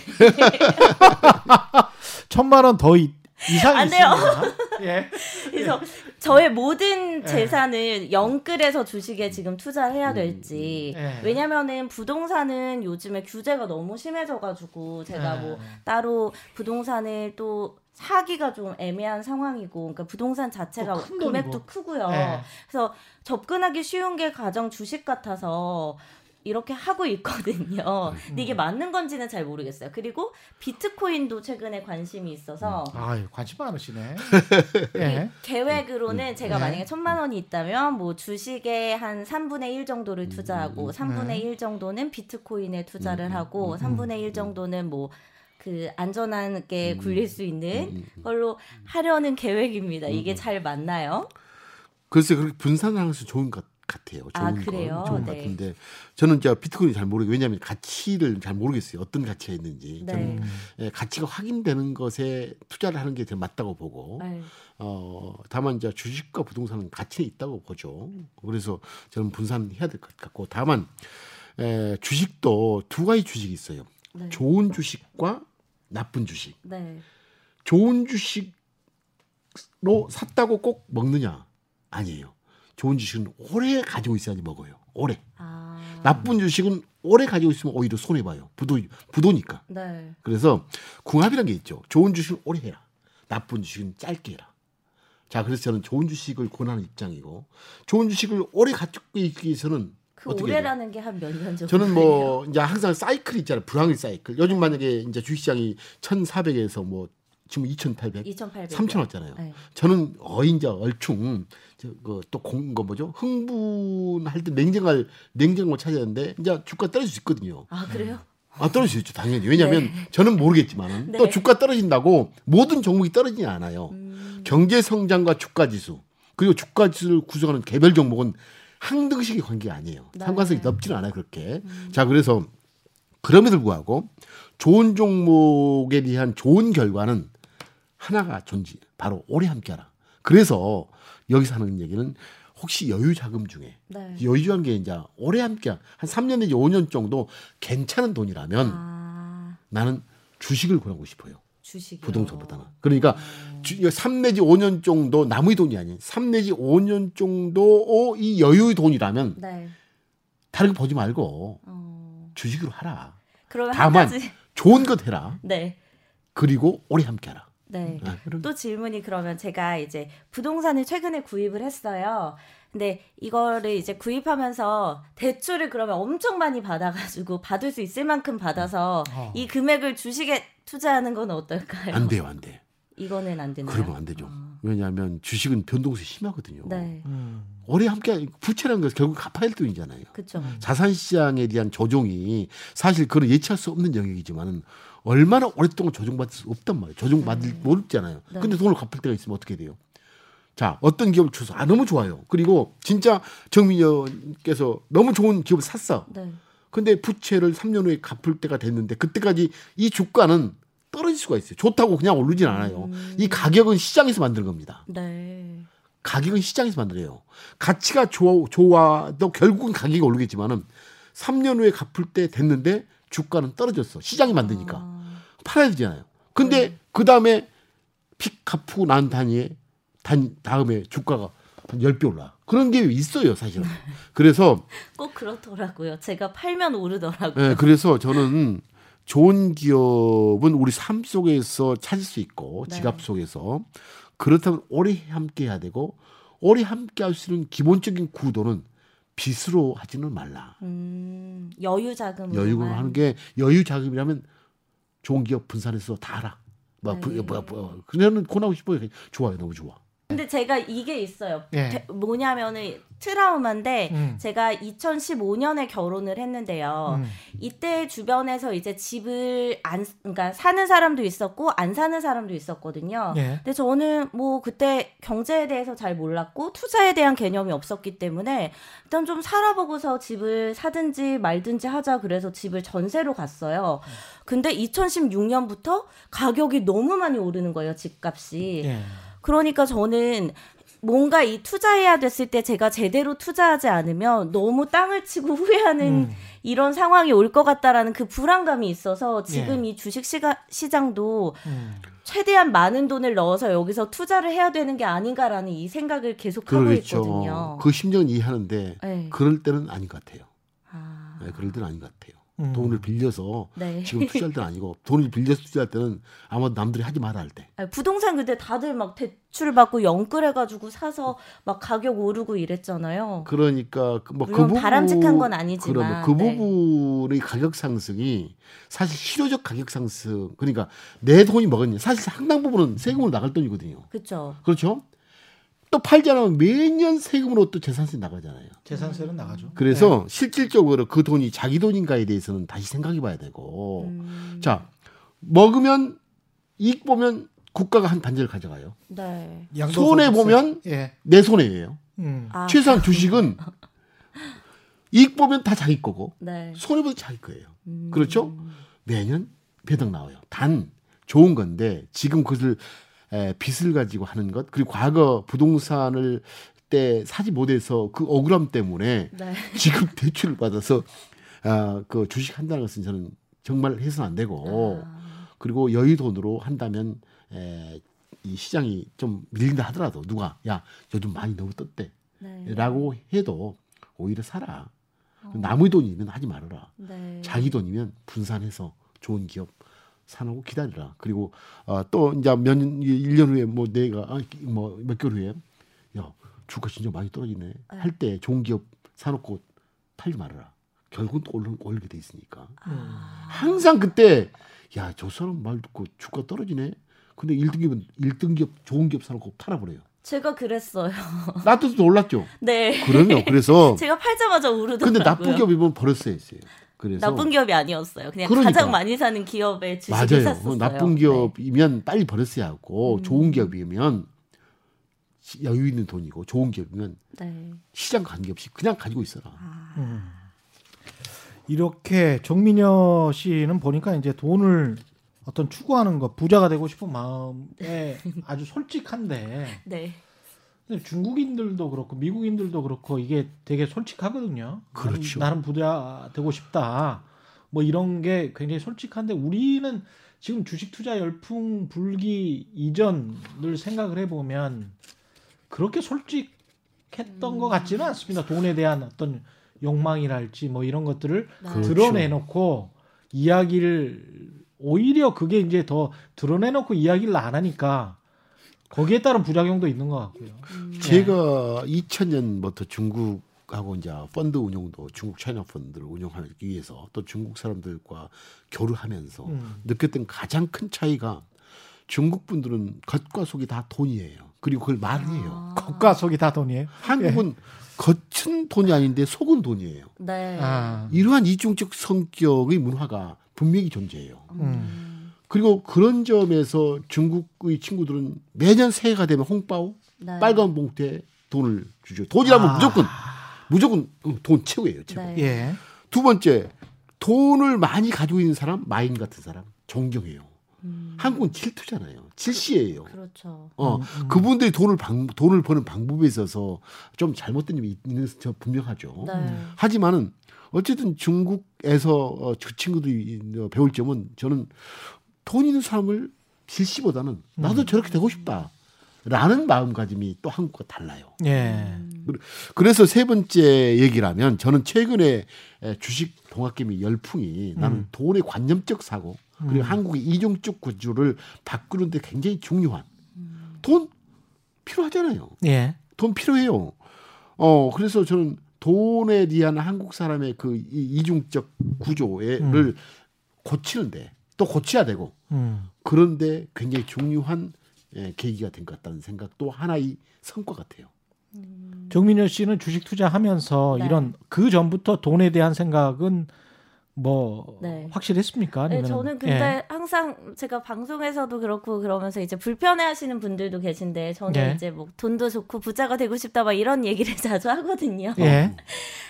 천만 원 더 이상. 있습니다 예 그래서 저의 모든 예. 재산을 영끌해서 주식에 지금 투자를 해야 될지 예. 왜냐면은 부동산은 요즘에 규제가 너무 심해져가지고 제가 예. 뭐 따로 부동산을 또 사기가 좀 애매한 상황이고 그러니까 부동산 자체가 금액도. 크고요. 예. 그래서 접근하기 쉬운 게 가장 주식 같아서 이렇게 하고 있거든요. 음. 근데 이게 맞는 건지는 잘 모르겠어요. 그리고 비트코인도 최근에 관심이 있어서 아유 관심 많으시네. 예. 계획으로는 제가 네. 만약에 천만 원이 있다면 뭐 주식에 한 3분의 1 정도를 투자하고 3분의 네. 1 정도는 비트코인에 투자를 음, 하고 3분의 1 정도는 뭐그 안전하게 굴릴 수 있는 걸로 하려는 계획입니다. 이게 잘 맞나요? 글쎄 그렇게 분산하는 것이 좋은 것 같아요. 좋은 아, 건 그래요? 좋은 것 네. 같은데 저는 이제 비트코인을 잘 모르고 왜냐하면 가치를 잘 모르겠어요. 어떤 가치가 있는지. 네. 저는 예, 가치가 확인되는 것에 투자를 하는 게 제일 맞다고 보고 네. 어 다만 이제 주식과 부동산은 가치는 있다고 보죠. 그래서 저는 분산해야 될 것 같고 다만 에, 주식도 두 가지 주식이 있어요. 네. 좋은 주식과 나쁜 주식. 네. 좋은 주식로 샀다고 꼭 먹느냐? 아니에요. 좋은 주식은 오래 가지고 있어야지 먹어요. 오래. 아. 나쁜 주식은 오래 가지고 있으면 오히려 손해 봐요. 부도 부도니까. 네. 그래서 궁합이라는 게 있죠. 좋은 주식은 오래 해라. 나쁜 주식은 짧게 해라. 자, 그래서 저는 좋은 주식을 권하는 입장이고 좋은 주식을 오래 가지고 있기 위해서는 그? 올해라는 게 한 몇 년 정도? 저는 뭐 이제 항상 사이클 있잖아요. 불황의 사이클. 요즘 만약에 이제 주식시장이 1,400에서 뭐 지금 2,800, 2,800. 3,000 왔잖아요. 네. 저는 어이 이제 얼충 그또공거 뭐죠? 흥분할 때 냉정할 냉정을 찾았는데 이제 주가 떨어질 수 있거든요. 아 그래요? 아 떨어질 수 있죠 당연히 왜냐하면 저는 모르겠지만은 네. 또 주가 떨어진다고 모든 종목이 떨어지지 않아요. 음. 경제 성장과 주가 지수 그리고 주가 지수를 구성하는 개별 종목은 항등식의 관계가 아니에요. 네. 상관성이 넓지는 않아요 그렇게. 자 그래서 그럼에도 불구하고 좋은 종목에 대한 좋은 결과는 하나가 존재 바로 오래 함께하라. 그래서 여기서 하는 얘기는 혹시 여유 자금 중에 네. 여유한 게 이제 오래 함께 한 3년 내지 5년 정도 괜찮은 돈이라면 아 나는 주식을 권하고 싶어요. 주식 부동산보다는. 그러니까 주, 3 내지 5년 정도 남의 돈이 아닌 3 내지 5년 정도 이 여유의 돈이라면 네. 다른 거 보지 말고 어. 주식으로 하라. 다만. 좋은 것 해라. 네. 그리고 오래 함께 하라. 네. 아, 그럼 또 질문이 그러면 제가 이제 부동산을 최근에 구입을 했어요. 근데 이거를 이제 구입하면서 대출을 그러면 엄청 많이 받아가지고 받을 수 있을 만큼 받아서 어. 이 금액을 주식에 투자하는 건 어떨까요? 안 돼요, 안 돼. 이거는 안 되나요? 그러면 안 되죠. 왜냐하면 주식은 변동성이 심하거든요. 네. 음. 오래 함께 부채라는 것은 결국 갚아야 할 돈이잖아요. 그렇죠. 자산 시장에 대한 조종이 사실 그런 예측할 수 없는 영역이지만은 얼마나 오랫동안 조종받을 수 없단 말이에요. 조종받을 모르잖아요. 네. 근데 돈을 갚을 때가 있으면 어떻게 돼요? 자, 어떤 기업을 주서 아 너무 좋아요. 그리고 진짜 정민여께서 너무 좋은 기업을 샀어. 네. 근데 부채를 3년 후에 갚을 때가 됐는데 그때까지 이 주가는 떨어질 수가 있어요. 좋다고 그냥 오르진 않아요. 이 가격은 시장에서 만드는 겁니다. 네. 가격은 시장에서 만들어요. 가치가 좋아, 좋아도 결국은 가격이 오르겠지만은 3년 후에 갚을 때 됐는데 주가는 떨어졌어. 시장이 만드니까. 아, 팔아야 되잖아요. 근데 그 다음에 픽 갚고 난 단위에 단 다음에 주가가 한 10배 올라. 그런 게 있어요, 사실은. 그래서 꼭 그렇더라고요. 제가 팔면 오르더라고요. 예, 그래서 저는 좋은 기업은 우리 삶 속에서 찾을 수 있고 네. 지갑 속에서 그렇다면 오래 함께 해야 되고 오래 함께 할 수 있는 기본적인 구도는 빚으로 하지는 말라. 음, 여유 자금으로 여유로 하는 게 여유 자금이라면 좋은 기업 분산해서 다 하라. 뭐, 부- 네. 뭐, 뭐, 그녀는 권하고 싶어요. 좋아요, 너무 좋아. 근데 제가 이게 있어요. 예. 되- 뭐냐면은 트라우마인데 음. 제가 2015년에 결혼을 했는데요. 음. 이때 주변에서 이제 집을 안 그러니까 사는 사람도 있었고 안 사는 사람도 있었거든요. 예. 근데 저는 뭐 그때 경제에 대해서 잘 몰랐고 투자에 대한 개념이 없었기 때문에 일단 좀 살아보고서 집을 사든지 말든지 하자 그래서 집을 전세로 갔어요. 근데 2016년부터 가격이 너무 많이 오르는 거예요, 집값이. 예. 그러니까 저는 뭔가 이 투자해야 됐을 때 제가 제대로 투자하지 않으면 너무 땅을 치고 후회하는 음. 이런 상황이 올 것 같다라는 그 불안감이 있어서 지금 예. 이 주식 시가, 시장도 음. 최대한 많은 돈을 넣어서 여기서 투자를 해야 되는 게 아닌가라는 이 생각을 계속 하고 있거든요. 그 심정은 이해하는데 네. 그럴 때는 아닌 것 같아요. 아, 네, 그럴 때는 아닌 것 같아요. 음. 돈을 빌려서 네. 지금 투자할 때는 아니고 돈을 빌려서 투자할 때는 아마 남들이 하지 마라 할 때. 아니, 부동산 그때 다들 막 대출 받고 영끌해가지고 사서 막 가격 오르고 이랬잖아요. 그러니까 그 뭐그 물론 부분 바람직한 건 아니지만, 그 네. 부분의 가격 상승이 사실 실효적 가격 상승 그러니까 내 돈이 먹었냐 사실 상당 부분은 세금으로 나갈 돈이거든요. 그렇죠. 그렇죠? 또 팔지 않으면 매년 세금으로 또 재산세 나가잖아요. 재산세는 나가죠. 그래서 실질적으로 그 돈이 자기 돈인가에 대해서는 다시 생각해 봐야 되고 음, 자 먹으면 이익 보면 국가가 한 반절을 가져가요. 네. 네. 손해 보면 예. 내 손해예요. 음. 아, 최소한 주식은 이익 보면 다 자기 거고 네. 손해 보면 자기 거예요. 음, 그렇죠? 매년 배당 나와요. 단 좋은 건데 지금 그것을 에, 빚을 가지고 하는 것 그리고 과거 부동산을 때 사지 못해서 그 억울함 때문에 네. 지금 대출을 받아서 아, 그 주식 한다는 것은 저는 정말 해서는 안 되고 아, 그리고 여유 돈으로 한다면 에, 이 시장이 좀 밀린다 하더라도 누가 야 요즘 많이 너무 떴대라고 네. 해도 오히려 사라 남의 돈이면 하지 말아라 네. 자기 돈이면 분산해서 좋은 기업 사놓고 기다리라 그리고 어, 또 이제 몇년 1년 후에 뭐 내가 아, 뭐몇 개월 후에 야 주가 진짜 많이 떨어지네 할 때 좋은 기업 사놓고 팔지 말아라 결국은 또 올라, 올리게 돼 있으니까 아, 항상 그때 야 저 사람 말 듣고 주가 떨어지네. 근데 1등기업은 1등 기업 좋은 기업 사놓고 팔아버려요. 제가 그랬어요. 나도 놀랐죠. 네. 그러면 그래서 제가 팔자마자 우르더라고요. 근데 나쁜 기업이면 버렸어야 했어요. 그래서 나쁜 기업이 아니었어요. 그냥 그러니까. 가장 많이 사는 기업의 주식을 맞아요. 샀었어요. 나쁜 기업이면 빨리 버렸어야 하고 음. 좋은 기업이면 시- 여유 있는 돈이고 좋은 기업이면 네. 네. 시장 관계없이 그냥 가지고 있어라. 아, 음. 이렇게 정민여 씨는 보니까 이제 돈을 어떤 추구하는 것, 부자가 되고 싶은 마음에 아주 솔직한데 네. 근데 중국인들도 그렇고 미국인들도 그렇고 이게 되게 솔직하거든요. 그렇죠. 나는, 부자 되고 싶다. 뭐 이런 게 굉장히 솔직한데 우리는 지금 주식 투자 열풍 불기 이전을 생각을 해보면 그렇게 솔직했던 것 같지는 않습니다. 돈에 대한 어떤 욕망이랄지 뭐 이런 것들을 네. 그렇죠. 드러내놓고 이야기를 오히려 그게 이제 더 드러내놓고 이야기를 안 하니까 거기에 따른 부작용도 있는 것 같고요. 음, 제가 2000년부터 중국 하고 이제 펀드 운용도 중국 차이나 펀드를 운영하기 위해서 또 중국 사람들과 교류하면서 음. 느꼈던 가장 큰 차이가 중국 분들은 겉과 속이 다 돈이에요. 그리고 그걸 말해요. 아. 겉과 속이 다 돈이에요. 한국은 겉은 돈이 아닌데 속은 돈이에요. 네. 아, 이러한 이중적 성격의 문화가 분명히 존재해요. 음. 그리고 그런 점에서 중국의 친구들은 매년 새해가 되면 홍바오 네. 빨간 봉투에 돈을 주죠. 돈이라면 아. 무조건 무조건 어, 돈 최고예요. 최고. 네. 예. 두 번째 돈을 많이 가지고 있는 사람 마인 같은 사람 존경해요. 음, 한국은 질투잖아요. 질시예요. 그렇죠. 어, 음, 음. 그분들이 돈을 방, 돈을 버는 방법에 있어서 좀 잘못된 점이 있는 저 분명하죠. 네. 하지만은 어쨌든 중국에서 어, 그 친구들이 어, 배울 점은 저는 돈 있는 사람을 질시보다는 나도 음. 저렇게 되고 싶다 라는 마음가짐이 또 한국과 달라요. 예. 그래서 세 번째 얘기라면 저는 최근에 에, 주식 동학개미 열풍이 나는 음. 돈의 관념적 사고 그리고 음. 한국의 이중적 구조를 바꾸는데 굉장히 중요한 음. 돈 필요하잖아요. 예. 돈 필요해요. 어 그래서 저는 돈에 대한 한국 사람의 그 이- 이중적 구조를 음. 고치는데 또 고쳐야 되고 음. 그런데 굉장히 중요한 예, 계기가 된 것 같다는 생각도 하나의 성과 같아요. 정민여 씨는 주식 투자하면서 네. 이런 그 전부터 돈에 대한 생각은 뭐 네. 확실했습니까? 네, 아니면 저는 근데 항상 제가 방송에서도 그렇고 그러면서 이제 불편해하시는 분들도 계신데 저는 네. 이제 뭐 돈도 좋고 부자가 되고 싶다 막 이런 얘기를 자주 하거든요. 예. 예.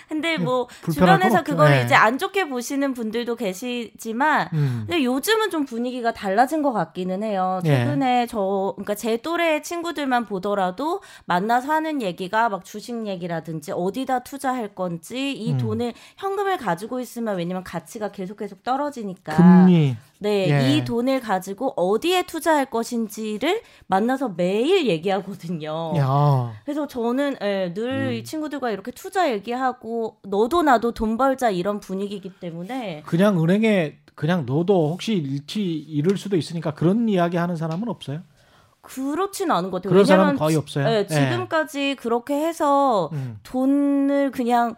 근데 뭐 불편할 건 주변에서. 그걸 네. 이제 안 좋게 보시는 분들도 계시지만 음. 근데 요즘은 좀 분위기가 달라진 것 같기는 해요. 예. 최근에 저, 그러니까 제 또래 친구들만 보더라도 만나서 하는 얘기가 막 주식 얘기라든지 어디다 투자할 건지 이 음. 돈을 현금을 가지고 있으면 왜냐면 가치가 계속 계속 떨어지니까. 금리 네, 예. 이 돈을 가지고 어디에 투자할 것인지를 만나서 매일 얘기하거든요. 야. 그래서 저는 예, 음. 늘이 친구들과 이렇게 투자 얘기하고 너도 나도 돈 벌자 이런 분위기이기 때문에 그냥 은행에 그냥 넣어도 혹시 일치 잃을 수도 있으니까 그런 이야기 하는 사람은 없어요? 그렇진 않은 것 같아요. 그런 왜냐면 거의 없어요. 예, 예. 지금까지 그렇게 해서 음. 돈을 그냥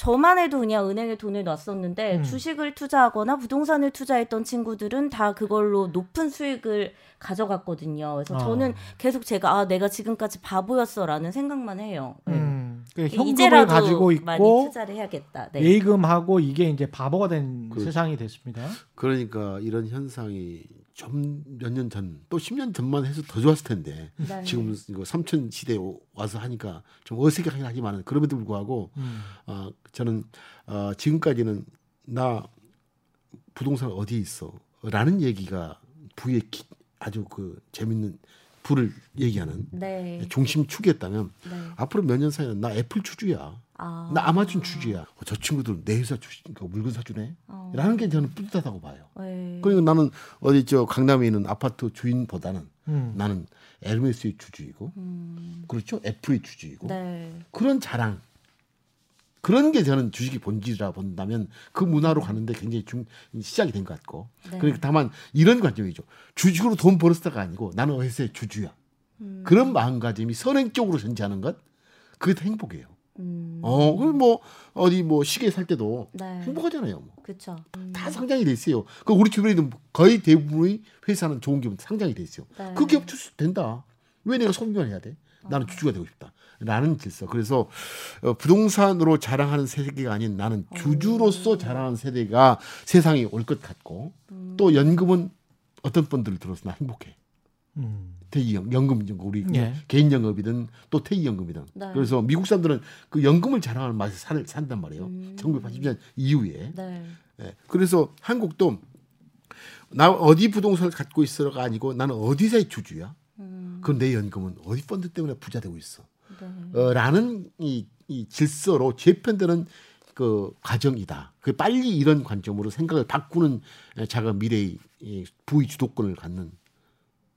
저만 해도 그냥 은행에 돈을 놨었는데 음. 주식을 투자하거나 부동산을 투자했던 친구들은 다 그걸로 높은 수익을 가져갔거든요. 그래서 아. 저는 계속 제가 아 내가 지금까지 바보였어라는 생각만 해요. 네. 음. 그 현금을 가지고 많이 있고 투자를 해야겠다. 네. 예금하고 이게 이제 바보가 된 그렇죠. 세상이 됐습니다. 그러니까 이런 현상이 좀 몇 년 전, 또 10년 전만 해서 더 좋았을 텐데 네. 지금 이거 삼천 시대에 오- 와서 하니까 좀 어색하긴 하지만 그럼에도 불구하고 음. 어, 저는 어, 지금까지는 나 부동산 어디에 있어?라는 얘기가 부의 기- 아주 그 재밌는 부를 얘기하는 네. 중심축이었다면 네. 앞으로 몇 년 사이는 나 애플 주주야. 아. 나 아마존 주주야. 어, 저 친구들은 내 회사 주식 그 물건 사주네. 어. 라는 게 저는 뿌듯하다고 봐요. 네. 그리고 나는 어디 저 강남에 있는 아파트 주인보다는 음. 나는 에르메스의 주주이고 음. 그렇죠 애플의 주주이고 네. 그런 자랑 그런 게 저는 주식의 본질이라 본다면 그 문화로 가는데 굉장히 중 시작이 된 것 같고 네. 그러니까 다만 이런 관점이죠 주식으로 돈 벌었다가 아니고 나는 회사의 주주야 음. 그런 마음가짐이 선행적으로 존재하는 것 그게 더 행복이에요. 음. 어, 그럼 뭐 어디 뭐 시계 살 때도 네. 행복하잖아요. 뭐. 그렇죠. 음. 다 상장이 돼 있어요. 그 우리 주변에 있는 거의 대부분의 회사는 좋은 기업 상장이 돼 있어요. 네. 그 기업 출수 된다. 왜 내가 소비만 해야 돼? 나는 주주가 되고 싶다. 라는 질서. 그래서 어, 부동산으로 자랑하는 세대가 아닌 나는 주주로서 자랑하는 세대가 세상에 올것 같고 또 연금은 어떤 분들을 들어서 나 행복해. 음. 퇴직연 연금 이제 우리 예. 개인 연금이든 또 퇴직연금이든 네. 그래서 미국 사람들은 그 연금을 자랑하는 맛에 살, 산단 말이에요. 음. 1980년 이후에 네. 예. 그래서 한국도 나 어디 부동산을 갖고 있어가 아니고 나는 어디서의 주주야. 음. 그럼 내 연금은 어디 펀드 때문에 부자 되고 있어. 네. 어, 라는 이, 이 질서로 재편되는 그 과정이다. 그 빨리 이런 관점으로 생각을 바꾸는 에, 자가 미래의 이 부의 주도권을 갖는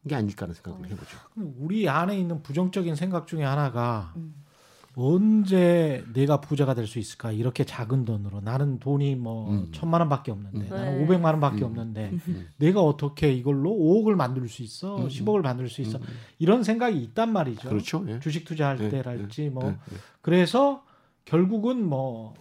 게 아닐까 하는 생각을 해보죠. 우리 안에 있는 부정적인 생각 중에 하나가 음. 언제 내가 부자가 될 수 있을까? 이렇게 작은 돈으로 나는 돈이 뭐 음. 천만 원밖에 없는데 음. 나는 네. 오백만 원밖에 음. 없는데 음. 내가 어떻게 이걸로 5억을 만들 수 있어? 음. 10억을 만들 수 있어? 음. 이런 생각이 있단 말이죠. 그렇죠. 예. 주식 투자할 예, 때랄지 뭐 예, 예. 그래서 결국은 뭐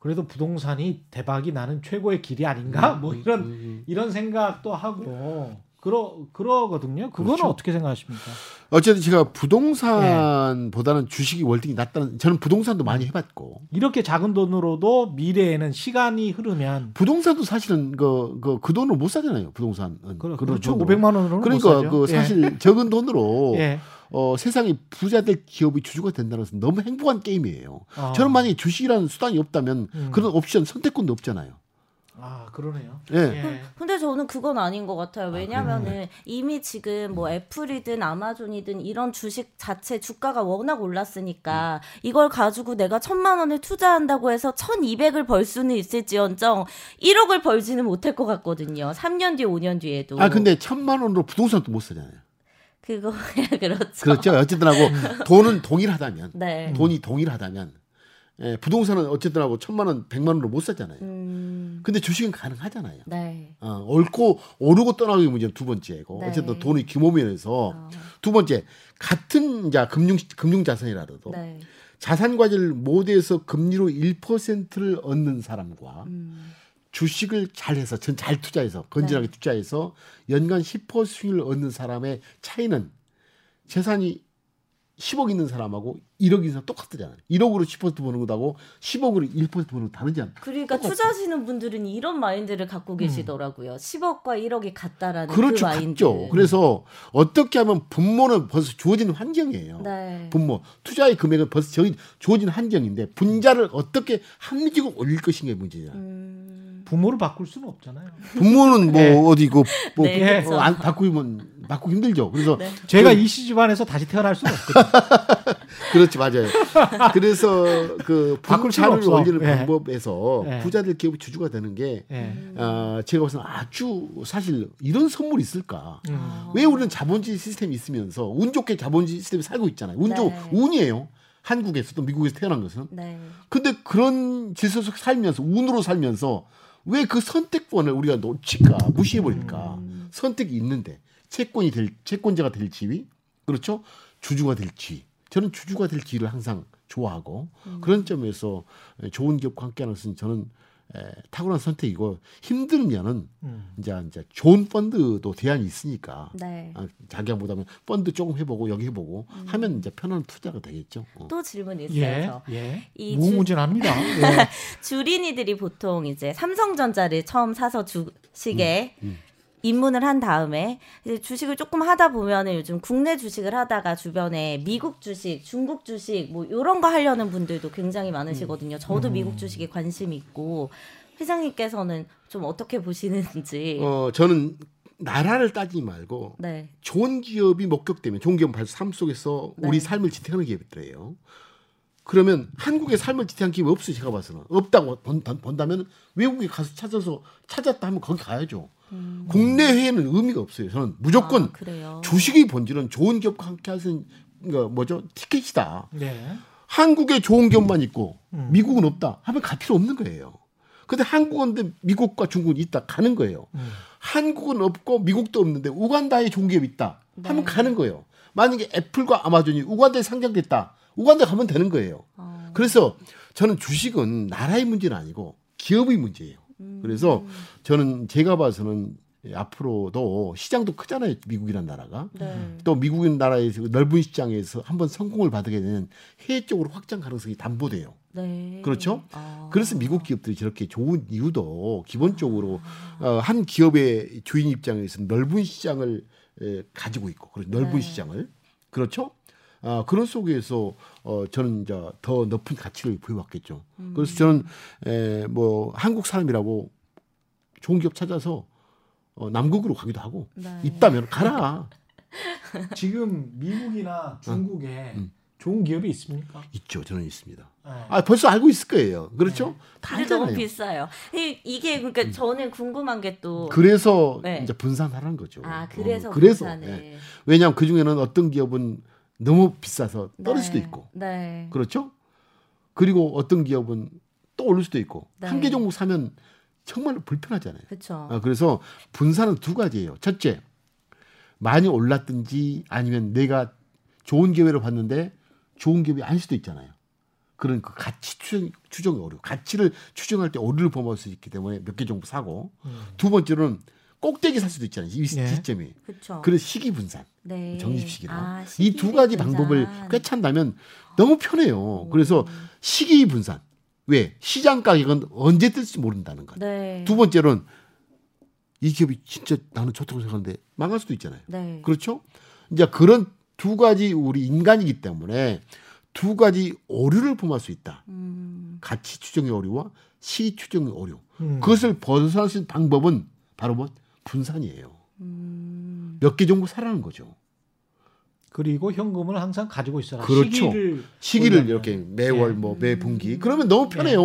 그래도 부동산이 대박이 나는 최고의 길이 아닌가? 뭐 이런 음. 이런 생각도 하고 그러 그러거든요. 그거는 그렇죠. 어떻게 생각하십니까? 어쨌든 제가 부동산보다는 주식이 월등히 낫다는 저는 부동산도 많이 해봤고 이렇게 작은 돈으로도 미래에는 시간이 흐르면 부동산도 사실은 그, 그, 그 돈으로 못 사잖아요. 부동산은. 그, 그런 그렇죠. 돈으로. 500만 원으로는 그러니까. 그 사실 적은 돈으로 예. 예. 어, 세상에 부자 될 기업이 주주가 된다는 것은 너무 행복한 게임이에요. 아. 저는 만약에 주식이라는 수단이 없다면 음. 그런 옵션 선택권도 없잖아요. 아 그러네요. 예. 예. 근데 저는 그건 아닌 것 같아요. 왜냐면은 이미 지금 뭐 애플이든 아마존이든 이런 주식 자체 주가가 워낙 올랐으니까 이걸 가지고 내가 천만 원을 투자한다고 해서 천이백을 벌 수는 있을지언정 1억을 벌지는 못할 것 같거든요. 3년 뒤, 5년 뒤에도. 아 근데 천만 원으로 부동산도 못 사잖아요. 그거 그렇죠. 그렇죠. 어쨌든 하고 돈은 동일하다면 네. 돈이 동일하다면 예, 부동산은 어쨌든 하고 천만 원, 백만 원으로 못 사잖아요. 음. 근데 주식은 가능하잖아요. 네. 어, 옳고 오르고 떠나기 문제는 두 번째고 네. 어쨌든 돈의 규모 면에서 어, 두 번째 같은 자 금융 금융 자산이라도 네. 자산 과제를 모두에서 금리로 1%를 얻는 사람과 음. 주식을 잘해서 전 잘 투자해서 건전하게 네. 투자해서 연간 10% 수익을 얻는 사람의 차이는 재산이 10억 있는 사람하고 1억 있는 사람 똑같잖아요. 1억으로 10% 버는 것하고 10억으로 1% 버는 거 다르지 않나? 그러니까 똑같아. 투자하시는 분들은 이런 마인드를 갖고 계시더라고요. 10억과 1억이 같다라는 그렇죠, 그 마인드. 같죠. 그래서 어떻게 하면 분모는 벌써 주어진 환경이에요. 네. 분모 투자의 금액은 벌써 저- 주어진 환경인데 분자를 어떻게 합리적으로 올릴 것인가의 문제잖아. 음. 부모를 바꿀 수는 없잖아요. 분모는 뭐 네. 어디 그뭐 네, 어. 안 바꾸면 바꾸기 힘들죠. 그래서 네. 제가 이씨 집안에서 다시 태어날 수가 없거든요. 그렇지 맞아요. 그래서 그 분차를. 올리는 예. 방법에서 예. 부자들 기업이 주주가 되는 게 예. 어, 제가 봐서는 아주 사실 이런 선물이 있을까? 음. 왜 우리는 자본주의 시스템이 있으면서 운 좋게 자본주의 시스템에 살고 있잖아요. 운 좋, 네. 운이에요. 한국에서도 미국에서 태어난 것은. 네. 근데 그런 질서 속 살면서 운으로 살면서 왜 그 선택권을 우리가 놓칠까 무시해버릴까 음. 선택이 있는데 채권이 될 채권자가 될 지위 그렇죠 주주가 될 지위 저는 주주가 될 지위를 항상 좋아하고 음. 그런 점에서 좋은 기업과 함께하는 것은 저는 에, 탁월한 선택이고 힘들면은 음. 이제 이제 좋은 펀드도 대안이 있으니까 네. 아, 자기가 못하면 펀드 조금 해보고 여기 해보고 하면 이제 편한 투자가 되겠죠. 어. 또 질문 있어요. 예. 저. 예. 이 주- 무궁무진합니다. 예. 주린이들이 보통 이제 삼성전자를 처음 사서 주식에 음, 입문을 한 다음에 이제 주식을 조금 하다 보면은 요즘 국내 주식을 하다가 주변에 미국 주식, 중국 주식 뭐 이런 거 하려는 분들도 굉장히 많으시거든요. 저도 미국 주식에 관심이 있고 회장님께서는 좀 어떻게 보시는지. 어 저는 나라를 따지지 말고 네. 좋은 기업이 목격되면 좋은 기업은 바로 삶 속에서 네. 우리 삶을 지탱하는 기업들이에요. 그러면 한국의 삶을 지탱하는 기업이 없어요. 제가 봐서는 없다고 본, 다면 외국에 가서 찾아서 찾았다 하면 거기 가야죠. 국내회에는 의미가 없어요. 저는 무조건 음. 아, 그래요. 주식의 본질은 좋은 기업과 함께 하는 거 뭐죠 티켓이다. 네. 한국에 좋은 기업만 있고 음. 미국은 없다 하면 갈 필요 없는 거예요. 근데 한국은 미국과 중국은 있다 가는 거예요. 음. 한국은 없고 미국도 없는데 우간다에 좋은 기업이 있다 하면 네. 가는 거예요. 만약에 애플과 아마존이 우간다에 상장됐다. 우간다 가면 되는 거예요. 어. 그래서 저는 주식은 나라의 문제는 아니고 기업의 문제예요. 음. 그래서 저는 제가 봐서는 앞으로도 시장도 크잖아요. 미국이라는 나라가. 네. 또 미국인 나라에서 넓은 시장에서 한번 성공을 받게 되는 해외 쪽으로 확장 가능성이 담보돼요. 네. 그렇죠? 아. 그래서 미국 기업들이 저렇게 좋은 이유도 기본적으로 어, 한 기업의 주인 입장에서 넓은 시장을 에, 가지고 있고 그런 넓은 네. 시장을 그렇죠? 아, 그런 속에서 어, 저는 이제 더 높은 가치를 부여받겠죠. 음. 그래서 저는 에, 뭐 한국 사람이라고 좋은 기업 찾아서 어, 남국으로 가기도 하고 네. 있다면 가라 지금 미국이나 중국에 음. 좋은 기업이 있습니까? 있죠. 저는 있습니다. 네. 아 벌써 알고 있을 거예요. 그렇죠? 다 근데 너무 알잖아요. 비싸요. 이, 이게 그러니까 저는 궁금한 게 또 그래서 네. 이제 분산하라는 거죠. 아, 그래서 어, 그래서. 예. 왜냐하면 그 중에는 어떤 기업은 너무 비싸서 떨어질 수도 네. 있고 네. 그렇죠. 그리고 어떤 기업은 또 오를 수도 있고 네. 한개 종목 사면 정말 불편하잖아요. 그렇죠. 아, 그래서 분산은 두 가지예요. 첫째, 많이 올랐든지 아니면 내가 좋은 기회를 봤는데 좋은 기업이 아닐 수도 있잖아요. 그런 그 가치 추정, 추정의 오류, 가치를 추정할 때 오류를 범할 수 있기 때문에 몇 개 정도 사고 음. 두 번째로는 꼭대기 살 수도 있잖아요. 이 예. 시점이. 그렇죠. 그래서 시기 분산, 네. 정립시기나 아, 이두 가지 시기 방법을 분산. 꿰찬다면 너무 편해요. 그래서 시기 분산. 왜? 시장 가격은 언제 뜰지 모른다는 것. 네. 두 번째로는 이 기업이 진짜 나는 좋다고 생각하는데 망할 수도 있잖아요. 네. 그렇죠? 이제 그런 두 가지 우리 인간이기 때문에 두 가지 오류를 범할 수 있다. 음. 가치 추정의 오류와 시 추정의 오류. 음. 그것을 벗어날 수 있는 방법은 바로 뭐 분산이에요. 음. 몇개 정도 사라는 거죠. 그리고 현금을 항상 가지고 있어라. 그렇죠. 시기를 시기를. 이렇게 매월 예. 뭐 매 분기 그러면 너무 편해요.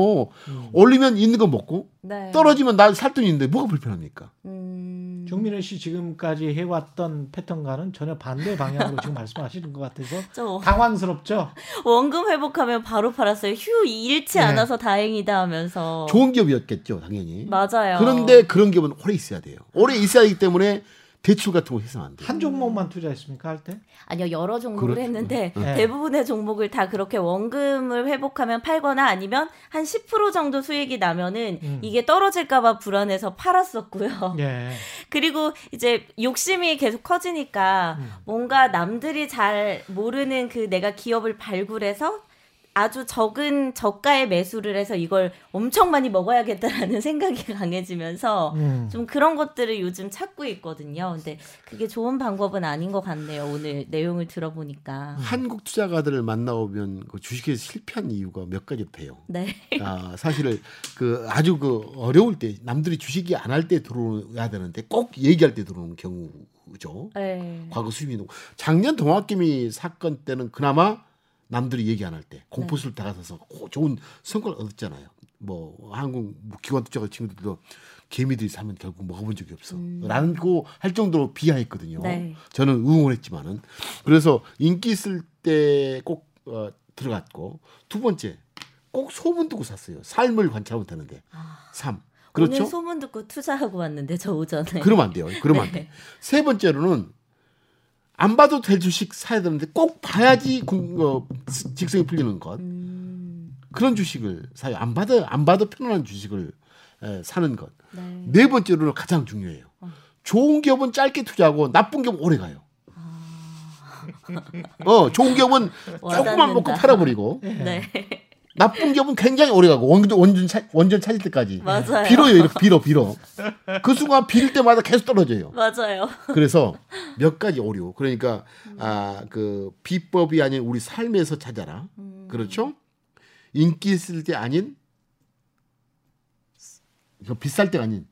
음. 올리면 있는 거 먹고 네. 떨어지면 나 살 돈이 있는데 뭐가 불편합니까? 음. 정민혜 씨 지금까지 해왔던 패턴과는 전혀 반대 방향으로 지금 말씀하시는 것 같아서 저 당황스럽죠. 원금 회복하면 바로 팔았어요. 휴 잃지 네. 않아서 다행이다 하면서. 좋은 기업이었겠죠, 당연히. 맞아요. 그런데 그런 기업은 오래 있어야 돼요. 오래 있어야 하기 때문에 대출 같은 거 해서는 안 돼요. 한 종목만 투자했습니까 할 때? 아니요 여러 종목을 그렇죠. 했는데 네. 대부분의 종목을 다 그렇게 원금을 회복하면 팔거나 아니면 한 10% 정도 수익이 나면은 음. 이게 떨어질까봐 불안해서 팔았었고요. 예. 그리고 이제 욕심이 계속 커지니까 음. 뭔가 남들이 잘 모르는 그 내가 기업을 발굴해서 아주 적은 저가의 매수를 해서 이걸 엄청 많이 먹어야겠다라는 생각이 강해지면서 음. 좀 그런 것들을 요즘 찾고 있거든요. 근데 그게 좋은 방법은 아닌 것 같네요. 오늘 내용을 들어보니까. 한국 투자가들을 만나보면 그 주식에서 실패한 이유가 몇 가지 돼요. 네. 아, 사실은 그 아주 그 어려울 때 남들이 주식이 안 할 때 들어와야 되는데 꼭 얘기할 때 들어오는 경우죠. 네. 과거 수입이 높고 작년 동학개미 사건 때는 그나마 남들이 얘기 안 할 때 공포수를 다가서서 고- 좋은 성과를 얻었잖아요. 뭐 한국 뭐 기관 투자가 친구들도 개미들이 사면 결국 먹어본 적이 없어. 라고 할 정도로 비하했거든요. 네. 저는 응원했지만은 그래서 인기 있을 때꼭 어, 들어갔고 두 번째 꼭 소문 듣고 샀어요. 삶을 관찰하면 되는데 삶 그렇죠. 오늘 소문 듣고 투자하고 왔는데 저 오전에. 그러면 안 돼요. 그러면 안 네. 돼. 세 번째로는 안 봐도 될 주식 사야 되는데 꼭 봐야지 군- 어, 스- 직성이 풀리는 것 음, 그런 주식을 사요. 안 봐도 안 봐도 편안한 주식을 에, 사는 것. 네. 네 번째로는 가장 중요해요. 좋은 기업은 짧게 투자하고 나쁜 기업은 오래 가요. 어, 좋은 기업은 조금만 먹고. 팔아버리고 네. 나쁜 기업은 굉장히 오래 가고 원전 원전 차, 원전 찾을 때까지 맞아요. 빌어요 이렇게 빌어 빌어 그 순간 빌 때마다 계속 떨어져요. 맞아요. 그래서 몇 가지 오류. 그러니까 아그 비법이 아닌 우리 삶에서 찾아라. 그렇죠? 인기 있을 때 아닌 비쌀 때가 아닌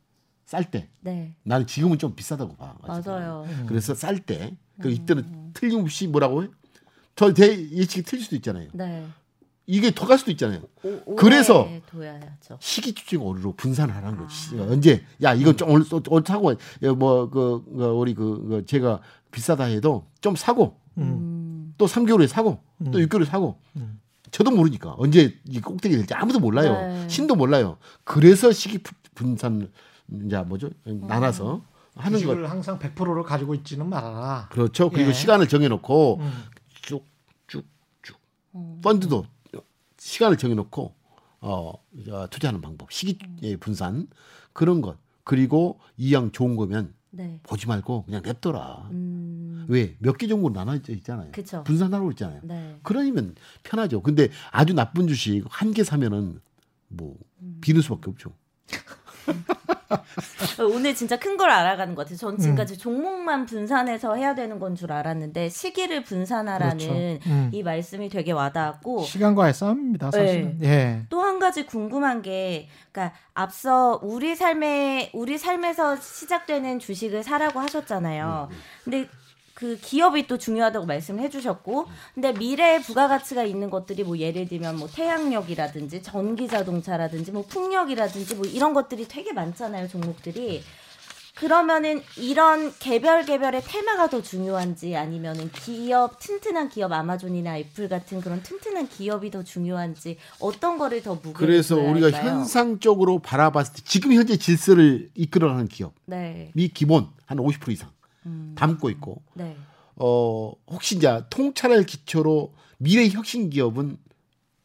쌀 때. 네. 나는 지금은 좀 비싸다고 봐. 아직은. 맞아요. 그래서 쌀 때. 그 이때는 틀림없이 뭐라고 해? 저 대 예측이 틀릴 수도 있잖아요. 네. 이게 더 갈 수도 있잖아요. 오, 그래서. 시기 추진 오류로 분산하라는 거지. 언제 야 이건 좀 오늘 또 오늘 사고 뭐그 우리 그, 그 제가 비싸다 해도 좀 사고 음. 또 3개월에 사고 또 6개월에 사고 저도 모르니까 언제 이 꼭대기 될지 아무도 몰라요. 네. 신도 몰라요. 그래서 시기 푸- 분산 이제 뭐죠 나눠서 하는 것 주식을 항상 100%를 가지고 있지는 말아라. 그렇죠. 그리고 예. 시간을 정해놓고 음. 쭉쭉쭉 펀드도 시간을 정해놓고 어 어, 투자하는 방법, 시기 분산 그런 것 그리고 이왕 좋은 거면 네. 보지 말고 그냥 냅둬라. 음. 왜 몇개 정도 나눠져 있잖아요. 그쵸. 분산하고 있잖아요. 네. 그러면 편하죠. 근데 아주 나쁜 주식 한 개 사면은 뭐 비는 수밖에 없죠. 오늘 진짜 큰 걸 알아가는 것 같아요. 전 음. 지금까지 종목만 분산해서 해야 되는 건 줄 알았는데 시기를 분산하라는 그렇죠. 음. 이 말씀이 되게 와닿았고 시간과의 싸움입니다, 사실은. 예. 또한 가지 궁금한 게, 그러니까 앞서 우리 삶에 우리 삶에서 시작되는 주식을 사라고 하셨잖아요. 근데 그 기업이 또 중요하다고 말씀을 해주셨고, 근데 미래에 부가가치가 있는 것들이 뭐 예를 들면 뭐 태양력이라든지 전기 자동차라든지 뭐 풍력이라든지 뭐 이런 것들이 되게 많잖아요 종목들이. 그러면은 이런 개별 개별의 테마가 더 중요한지 아니면은 기업 튼튼한 기업 아마존이나 애플 같은 그런 튼튼한 기업이 더 중요한지 어떤 거를 더 무게를 그래서 우리가 할까요? 현상적으로 바라봤을 때 지금 현재 질서를 이끌어가는 기업이 네. 기본 한 50% 이상 음. 담고 있고 네. 어 혹시 이제 통찰을 기초로 미래 혁신 기업은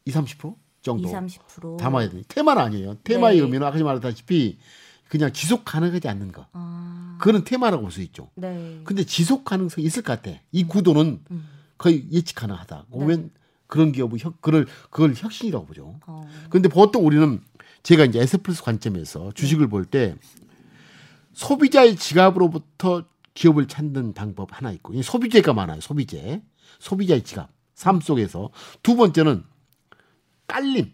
2, 30% 정도 2, 30%. 담아야 돼요. 테마는 아니에요. 테마의 네. 의미는 아까 말했다시피 그냥 지속 가능하지 않는 거. 아. 그거는 테마라고 볼 수 있죠. 네. 근데 지속 가능성이 있을 것 같아. 이 구도는 음. 거의 예측 가능하다. 그러면 그런 기업은 혁, 그걸 그걸 혁신이라고 보죠. 어. 근데 보통 우리는 제가 이제 에스플러스 관점에서 주식을 볼 때 소비자의 지갑으로부터 기업을 찾는 방법 하나 있고 이 소비재가 많아요. 소비재, 소비자의 지갑, 삶 속에서 두 번째는 깔림,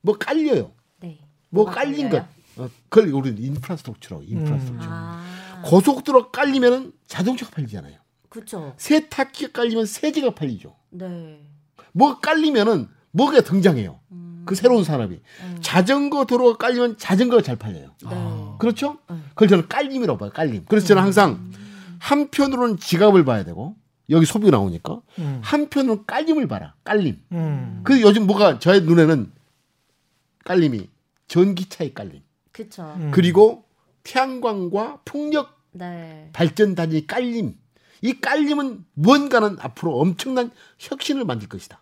뭐 깔려요. 네. 뭐 깔린? 것. 어, 그걸 우리는 infrastructure라고 infrastructure. 아. 고속도로가 깔리면은 자동차가 팔리잖아요. 그렇죠. 세탁기가 깔리면 세제가 팔리죠. 네. 뭐가 깔리면은 뭐가 등장해요. 음. 그 새로운 산업이. 자전거 도로가 깔리면 자전거가 잘 팔려요. 네. 그렇죠? 음. 그걸 저는 깔림이라고 봐요. 깔림. 그래서 저는 항상 한편으로는 지갑을 봐야 되고 여기 소비가 나오니까 음. 한편으로는 깔림을 봐라. 깔림. 음. 그 요즘 뭐가 저의 눈에는 깔림이 전기차의 깔림. 그렇죠. 음. 그리고 태양광과 풍력 네. 발전 단위 깔림. 이 깔림은 무언가는 앞으로 엄청난 혁신을 만들 것이다.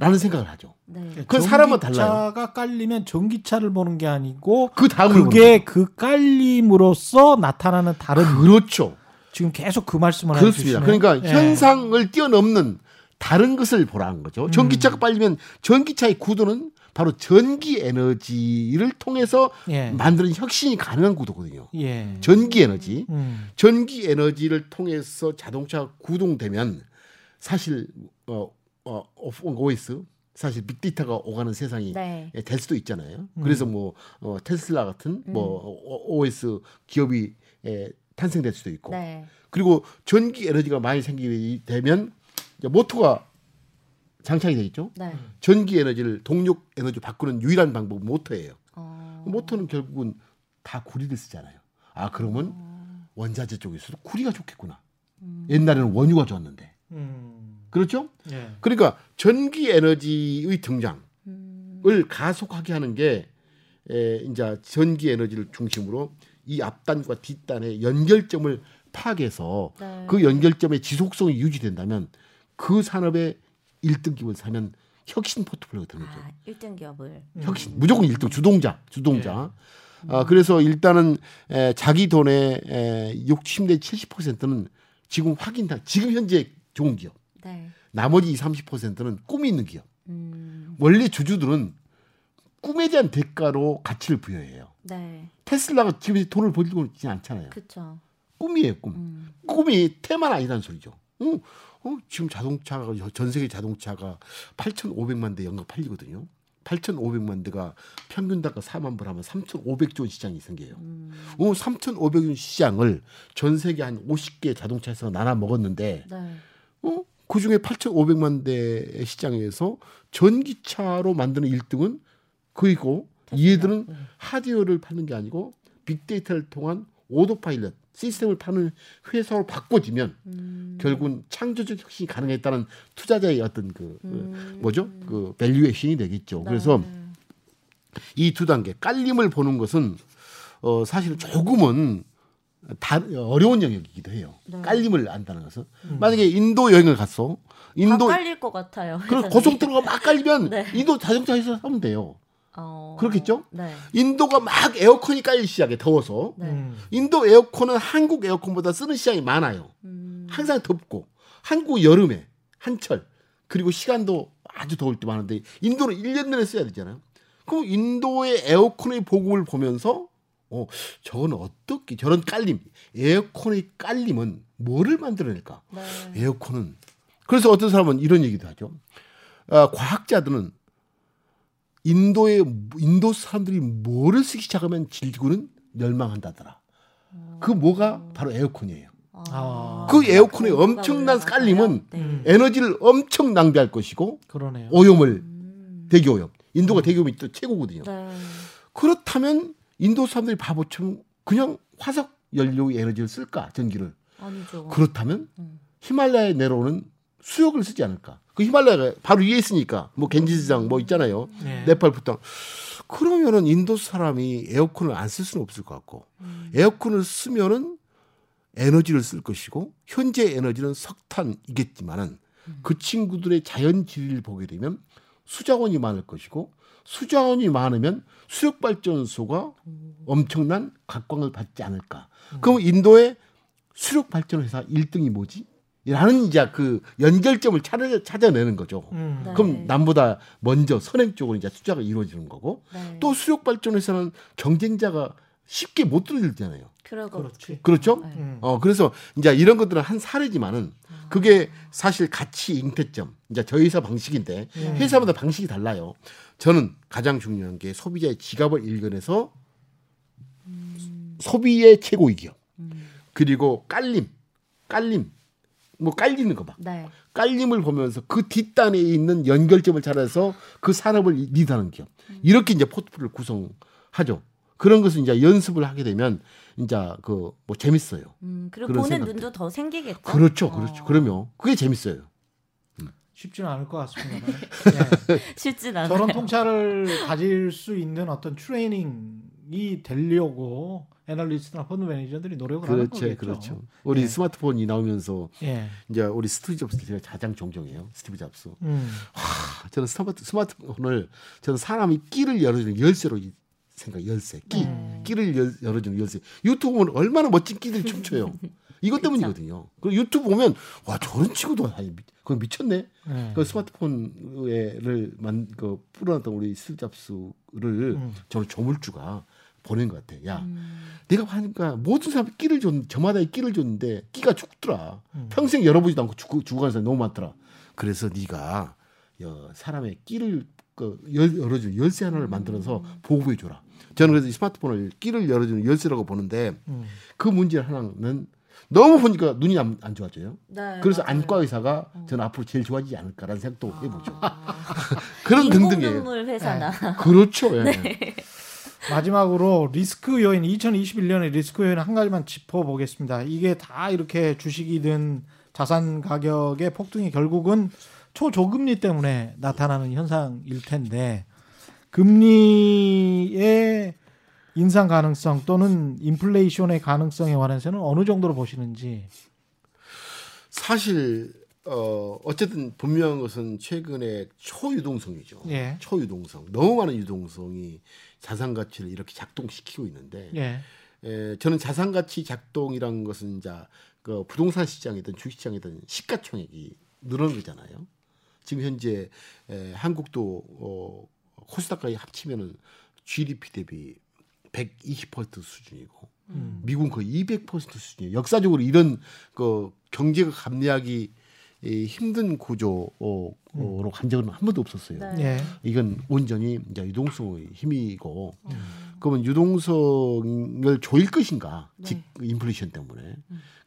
라는 생각을 하죠. 네. 그건 사람은 달라요. 전기차가 깔리면 전기차를 보는 게 아니고 그 다음을 그게 그 깔림으로써 나타나는 다른 그렇죠. 지금 계속 그 말씀을 그렇습니다. 그러니까 예. 현상을 뛰어넘는 다른 것을 보라는 거죠. 전기차가 빨리면 전기차의 구도는 바로 전기 에너지를 통해서 예. 만드는 혁신이 가능한 구도거든요. 예. 전기 에너지. 음. 전기 에너지를 통해서 자동차가 구동되면 사실 어, 어, OS 사실 빅데이터가 오가는 세상이 네. 될 수도 있잖아요. 그래서 뭐 어, 테슬라 같은 뭐 오- OS 기업이 에, 탄생될 수도 있고 네. 그리고 전기 에너지가 많이 생기게 되면 이제 모터가 장착이 돼 있죠. 네. 전기 에너지를 동력 에너지 바꾸는 유일한 방법은 모터예요. 어. 모터는 결국은 다 구리를 쓰잖아요. 아 그러면 원자재 쪽에서도 구리가 좋겠구나. 옛날에는 원유가 좋았는데 음. 그렇죠? 예. 그러니까 전기 에너지의 등장을 음. 가속하게 하는 게 에, 이제 전기 에너지를 중심으로 이 앞단과 뒷단의 연결점을 파악해서 네. 그 연결점의 지속성이 유지된다면 그 산업의 1등 기업을 사면 혁신 포트폴리오가 되는 거죠. 아, 1등 기업을. 혁신 무조건 1등 주동자 주동자. 아, 그래서 일단은 에, 자기 돈의 에, 60대 70%는 지금 확인 다. 지금 현재 좋은 기업. 네. 나머지 20, 30%는 꿈이 있는 기업. 음. 원래 주주들은 꿈에 대한 대가로 가치를 부여해요. 네. 테슬라가 지금 돈을 벌고 있지 않잖아요. 그렇죠. 꿈이에요, 꿈. 음. 꿈이 테마는 아니라는 소리죠. 어, 어, 지금 자동차가 전 세계 자동차가 8,500만 대 연간 팔리거든요. 8,500만 대가 평균 단가 4만 불 하면 3,500조 원 시장이 생겨요. 어, 3,500조 원 시장을 전 세계 한 50개 자동차에서 나눠 먹었는데 네. 어? 그 중에 8,500만 대의 시장에서 전기차로 만드는 1등은 그이고 얘들은 하드웨어를 파는 게 아니고 빅데이터를 통한 autopilot 시스템을 파는 회사로 바꿔지면 음. 결국은 창조적 혁신이 가능했다는 투자자의 어떤 그, 그 뭐죠 그 valuation이 되겠죠. 그래서 네. 이 두 단계 깔림을 보는 것은 어 사실 조금은 다 어려운 영역이기도 해요. 네. 깔림을 안다는 것은 만약에 인도 여행을 갔어 인도 다 깔릴 것 같아요. 그 회사님. 고속도로가 막 깔리면 네. 인도 자동차에서 하면 돼요. 어. 그렇겠죠? 네. 인도가 막 에어컨이 깔리기 시작해 더워서 네. 음. 인도 에어컨은 한국 에어컨보다 쓰는 시간이 많아요. 음. 항상 덥고 한국 여름에 한철 그리고 시간도 아주 더울 때 많은데 인도는 1년 내내 써야 되잖아요. 그럼 인도의 에어컨의 보급을 보면서 어 저건 어떻게 저런 깔림 에어컨의 깔림은 뭐를 만들어낼까? 네. 에어컨은 그래서 어떤 사람은 이런 얘기도 하죠. 아, 과학자들은 인도의 인도 사람들이 뭐를 쓰기 시작하면 지구는 멸망한다더라. 그 뭐가 바로 에어컨이에요. 아. 그 에어컨의 엄청난? 깔림은 네. 음. 에너지를 엄청 낭비할 것이고 그러네요. 오염을 음. 대기 오염. 인도가 대기 오염이 또 최고거든요. 네. 그렇다면 인도 사람들이 바보처럼 그냥 화석 연료의 에너지를 쓸까 전기를 아니죠. 그렇다면 음. 히말라야에 내려오는 수역을 쓰지 않을까? 그 히말라야가 바로 위에 있으니까 뭐 겐지스강 뭐 있잖아요. 네. 네팔 부터 그러면은 인도 사람이 에어컨을 안 쓸 수는 없을 것 같고 음. 에어컨을 쓰면은 에너지를 쓸 것이고 현재 에너지는 석탄이겠지만은 음. 그 친구들의 자연 질을 보게 되면 수자원이 많을 것이고 수자원이 많으면 수력 발전소가 엄청난 각광을 받지 않을까. 그럼 인도의 수력 발전 회사 1등이 뭐지? 라는 이제 그 연결점을 찾아, 찾아내는 거죠. 음. 네. 그럼 남보다 먼저 선행 쪽으로 이제 투자가 이루어지는 거고 네. 또 수력 발전 회사는 경쟁자가 쉽게 못 들어들잖아요. 그러고 그렇지. 그렇죠? 네. 음. 어 그래서 이제 이런 것들은 한 사례지만은 그게 사실 가치 잉태점 이제 저희 회사 방식인데 음. 회사마다 방식이 달라요. 저는 가장 중요한 게 소비자의 지갑을 일견해서 소비의 최고의 기업 그리고 깔림 깔림 뭐 깔리는 거 봐. 네. 깔림을 보면서 그 뒷단에 있는 연결점을 찾아서 그 산업을 리드하는 기업. 이렇게 이제 포트폴리오를 구성하죠. 그런 것을 이제 연습을 하게 되면 이제 그 뭐 재밌어요. 음, 그리고 보는 생각들. 눈도 더 생기겠죠. 그렇죠, 그렇죠. 어. 그러면 그게 재밌어요. 쉽지는 않을 것 같습니다. 예. 쉽진 않아요. 저런 통찰을 가질 수 있는 어떤 트레이닝이 되려고 애널리스트나 펀드 매니저들이 노력을 하는 그렇죠, 거겠죠. 그렇죠. 우리 예. 스마트폰이 나오면서 예. 이제 우리 스티브 잡스 제가 가장 존경해요. 스티브 잡스. 음. 하, 저는 스마트 스마트폰을 저는 사람이 끼를 열어주는 열쇠로 이- 생각 열쇠 끼 네. 끼를 열, 열어주는 열쇠 유튜브 보면 얼마나 멋진 끼들이 춤춰요 이것 때문이거든요. 그리고 유튜브 보면 와 저런 친구도 아니 그건 미쳤네. 네. 그 스마트폰을 만그 풀어놨던 우리 스잡스를 음. 저는 조물주가 보낸 것 같아. 야, 내가 하니까 모든 사람이 끼를 줬, 저마다 끼를 줬는데 끼가 죽더라. 음. 평생 열어보지도 않고 죽고 죽어가는 사람이 너무 많더라. 그래서 네가 여, 사람의 끼를 그 열, 열어주는 열쇠 하나를 만들어서 보호해 줘라. 저는 그래서 이 스마트폰을 끼를 열어주는 열쇠라고 보는데 음. 그 문제 하나는 너무 보니까 눈이 안, 안 좋아져요. 네, 그래서 맞아요. 안과 의사가 저는 앞으로 제일 좋아지지 않을까라는 생각도 해보죠. 아, 그런 등등이에요. 인공눈물 회사나 그렇죠. 예. 네. 마지막으로 리스크 요인 2021년의 리스크 요인 한 가지만 짚어보겠습니다. 이게 다 이렇게 주식이든 자산 가격의 폭등이 결국은 초저금리 때문에 나타나는 현상일 텐데 금리의 인상 가능성 또는 인플레이션의 가능성에 관해서는 어느 정도로 보시는지 사실 어 어쨌든 분명한 것은 최근에 초유동성이죠. 예. 초유동성. 너무 많은 유동성이 자산 가치를 이렇게 작동시키고 있는데 예. 에, 저는 자산 가치 작동이란 것은 이제 그 부동산 시장이든 주식 시장이든 시가총액이 늘어난 거잖아요. 지금 현재 에, 한국도 어, 코스닥까지 합치면은 GDP 대비 120% 수준이고 음. 미국은 거의 200% 수준이에요. 역사적으로 이런 그 경제가 감내하기 이 힘든 구조로 간 적은 한 번도 없었어요. 네. 예. 이건 온전히 이제 유동성의 힘이고 그러면 유동성을 조일 것인가 네. 즉 인플레이션 때문에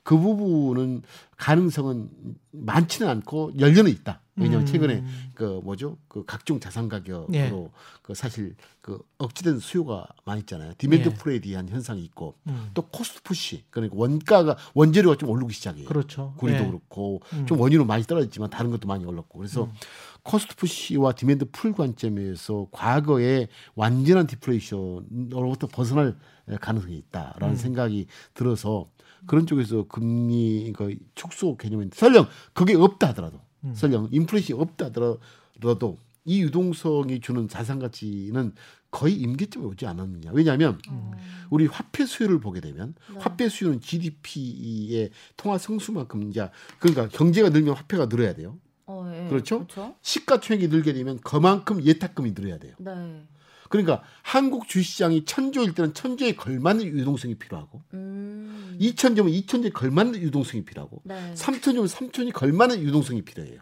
그 부분은 가능성은 많지는 않고 염려는 있다. 왜냐하면 음. 최근에 그 뭐죠 그 각종 자산 가격으로 예. 그 사실 그 억제된 수요가 많이 있잖아요. demand 예. pull에 대한 현상이 있고 음. 또 cost push 그러니까 원가가 원재료가 좀 오르기 시작해요. 그렇죠. 구리도 예. 그렇고 음. 좀 원유는 많이 떨어졌지만 다른 것도 많이 올랐고 그래서 cost push와 demand pull 관점에서 과거의 완전한 디플레이션으로부터 벗어날 가능성이 있다라는 음. 생각이 들어서 그런 쪽에서 금리 그 축소 개념인데 설령 그게 없다 하더라도 음. 설령 인플레이션이 없다 하더라도 이 유동성이 주는 자산 가치는 거의 임계점에 오지 않았느냐. 왜냐하면 어. 우리 화폐 수요를 보게 되면 네. 화폐 수요는 GDP의 통화 성수만큼 이제 그러니까 경제가 늘면 화폐가 늘어야 돼요. 어, 예. 그렇죠? 그렇죠. 시가총액이 늘게 되면 그만큼 예탁금이 늘어야 돼요. 네. 그러니까 한국 주시장이 천조일 때는 천조에 걸맞는 유동성이 필요하고 음. 이천조면 이천조에 걸맞는 유동성이 필요하고 네. 삼천조면 삼천이 걸맞는 유동성이 필요해요.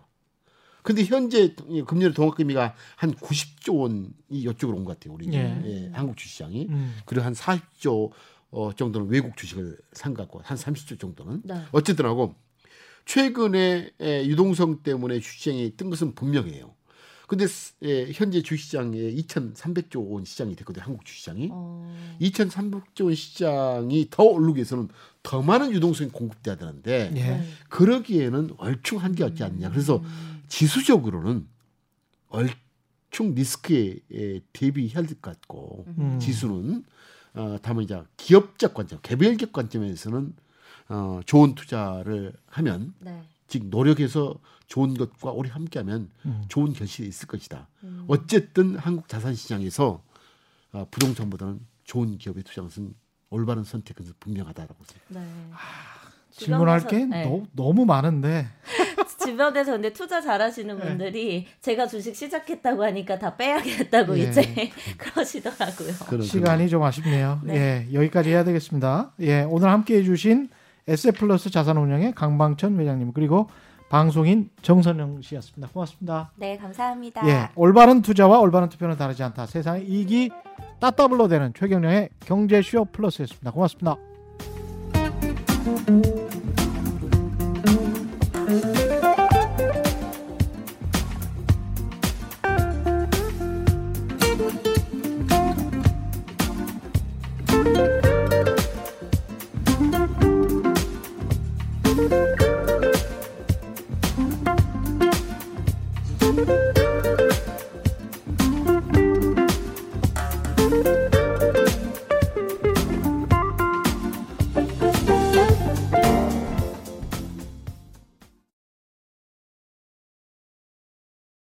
근데 현재 금년에 동학금리가 한 90조 원이 이쪽으로 온 것 같아요. 우리 예. 예, 한국 주시장이 음. 그리고 한 40조 어, 정도는 외국 주식을 산 것 같고 한 30조 정도는 네. 어쨌든 하고 최근에 에, 유동성 때문에 주시장이 뜬 것은 분명해요. 근데 스- 에, 현재 주시장에 2,300조 원 시장이 됐거든요. 한국 주시장이. 어. 2,300조 원 시장이 더 오르기 위해서는 더 많은 유동성이 공급돼야 되는데 예. 네. 그러기에는 얼충 한계 없지 않냐. 그래서 음. 지수적으로는 얼충 리스크에 에, 대비해야 될 것 같고 음. 지수는 어, 다만 이제 기업적 관점, 개별적 관점에서는 어, 좋은 투자를 하면 네. 즉 노력해서 좋은 것과 오래 함께하면 음. 좋은 결실이 있을 것이다. 음. 어쨌든 한국 자산 시장에서 어, 부동산보다는 좋은 기업에 투자하는 것은 올바른 선택은 분명하다라고 생각합니다. 네. 질문할 주변에서- 게 네. 너, 너무 많은데 주변에서 근데 투자 잘하시는 네. 분들이 제가 주식 시작했다고 하니까 다 빼야겠다고 예. 이제 그러시더라고요. 그런 시간이 좀 아쉽네요. 네. 예, 여기까지 해야 되겠습니다. 예, 오늘 함께 해주신 에세플러스 자산운용의 강방천 회장님 그리고 방송인 정선영 씨였습니다. 고맙습니다. 네, 감사합니다. 예, 올바른 투자와 올바른 투표는 다르지 않다. 세상의 이익이 따더블로 되는 최경영의 경제쇼 플러스였습니다. 고맙습니다.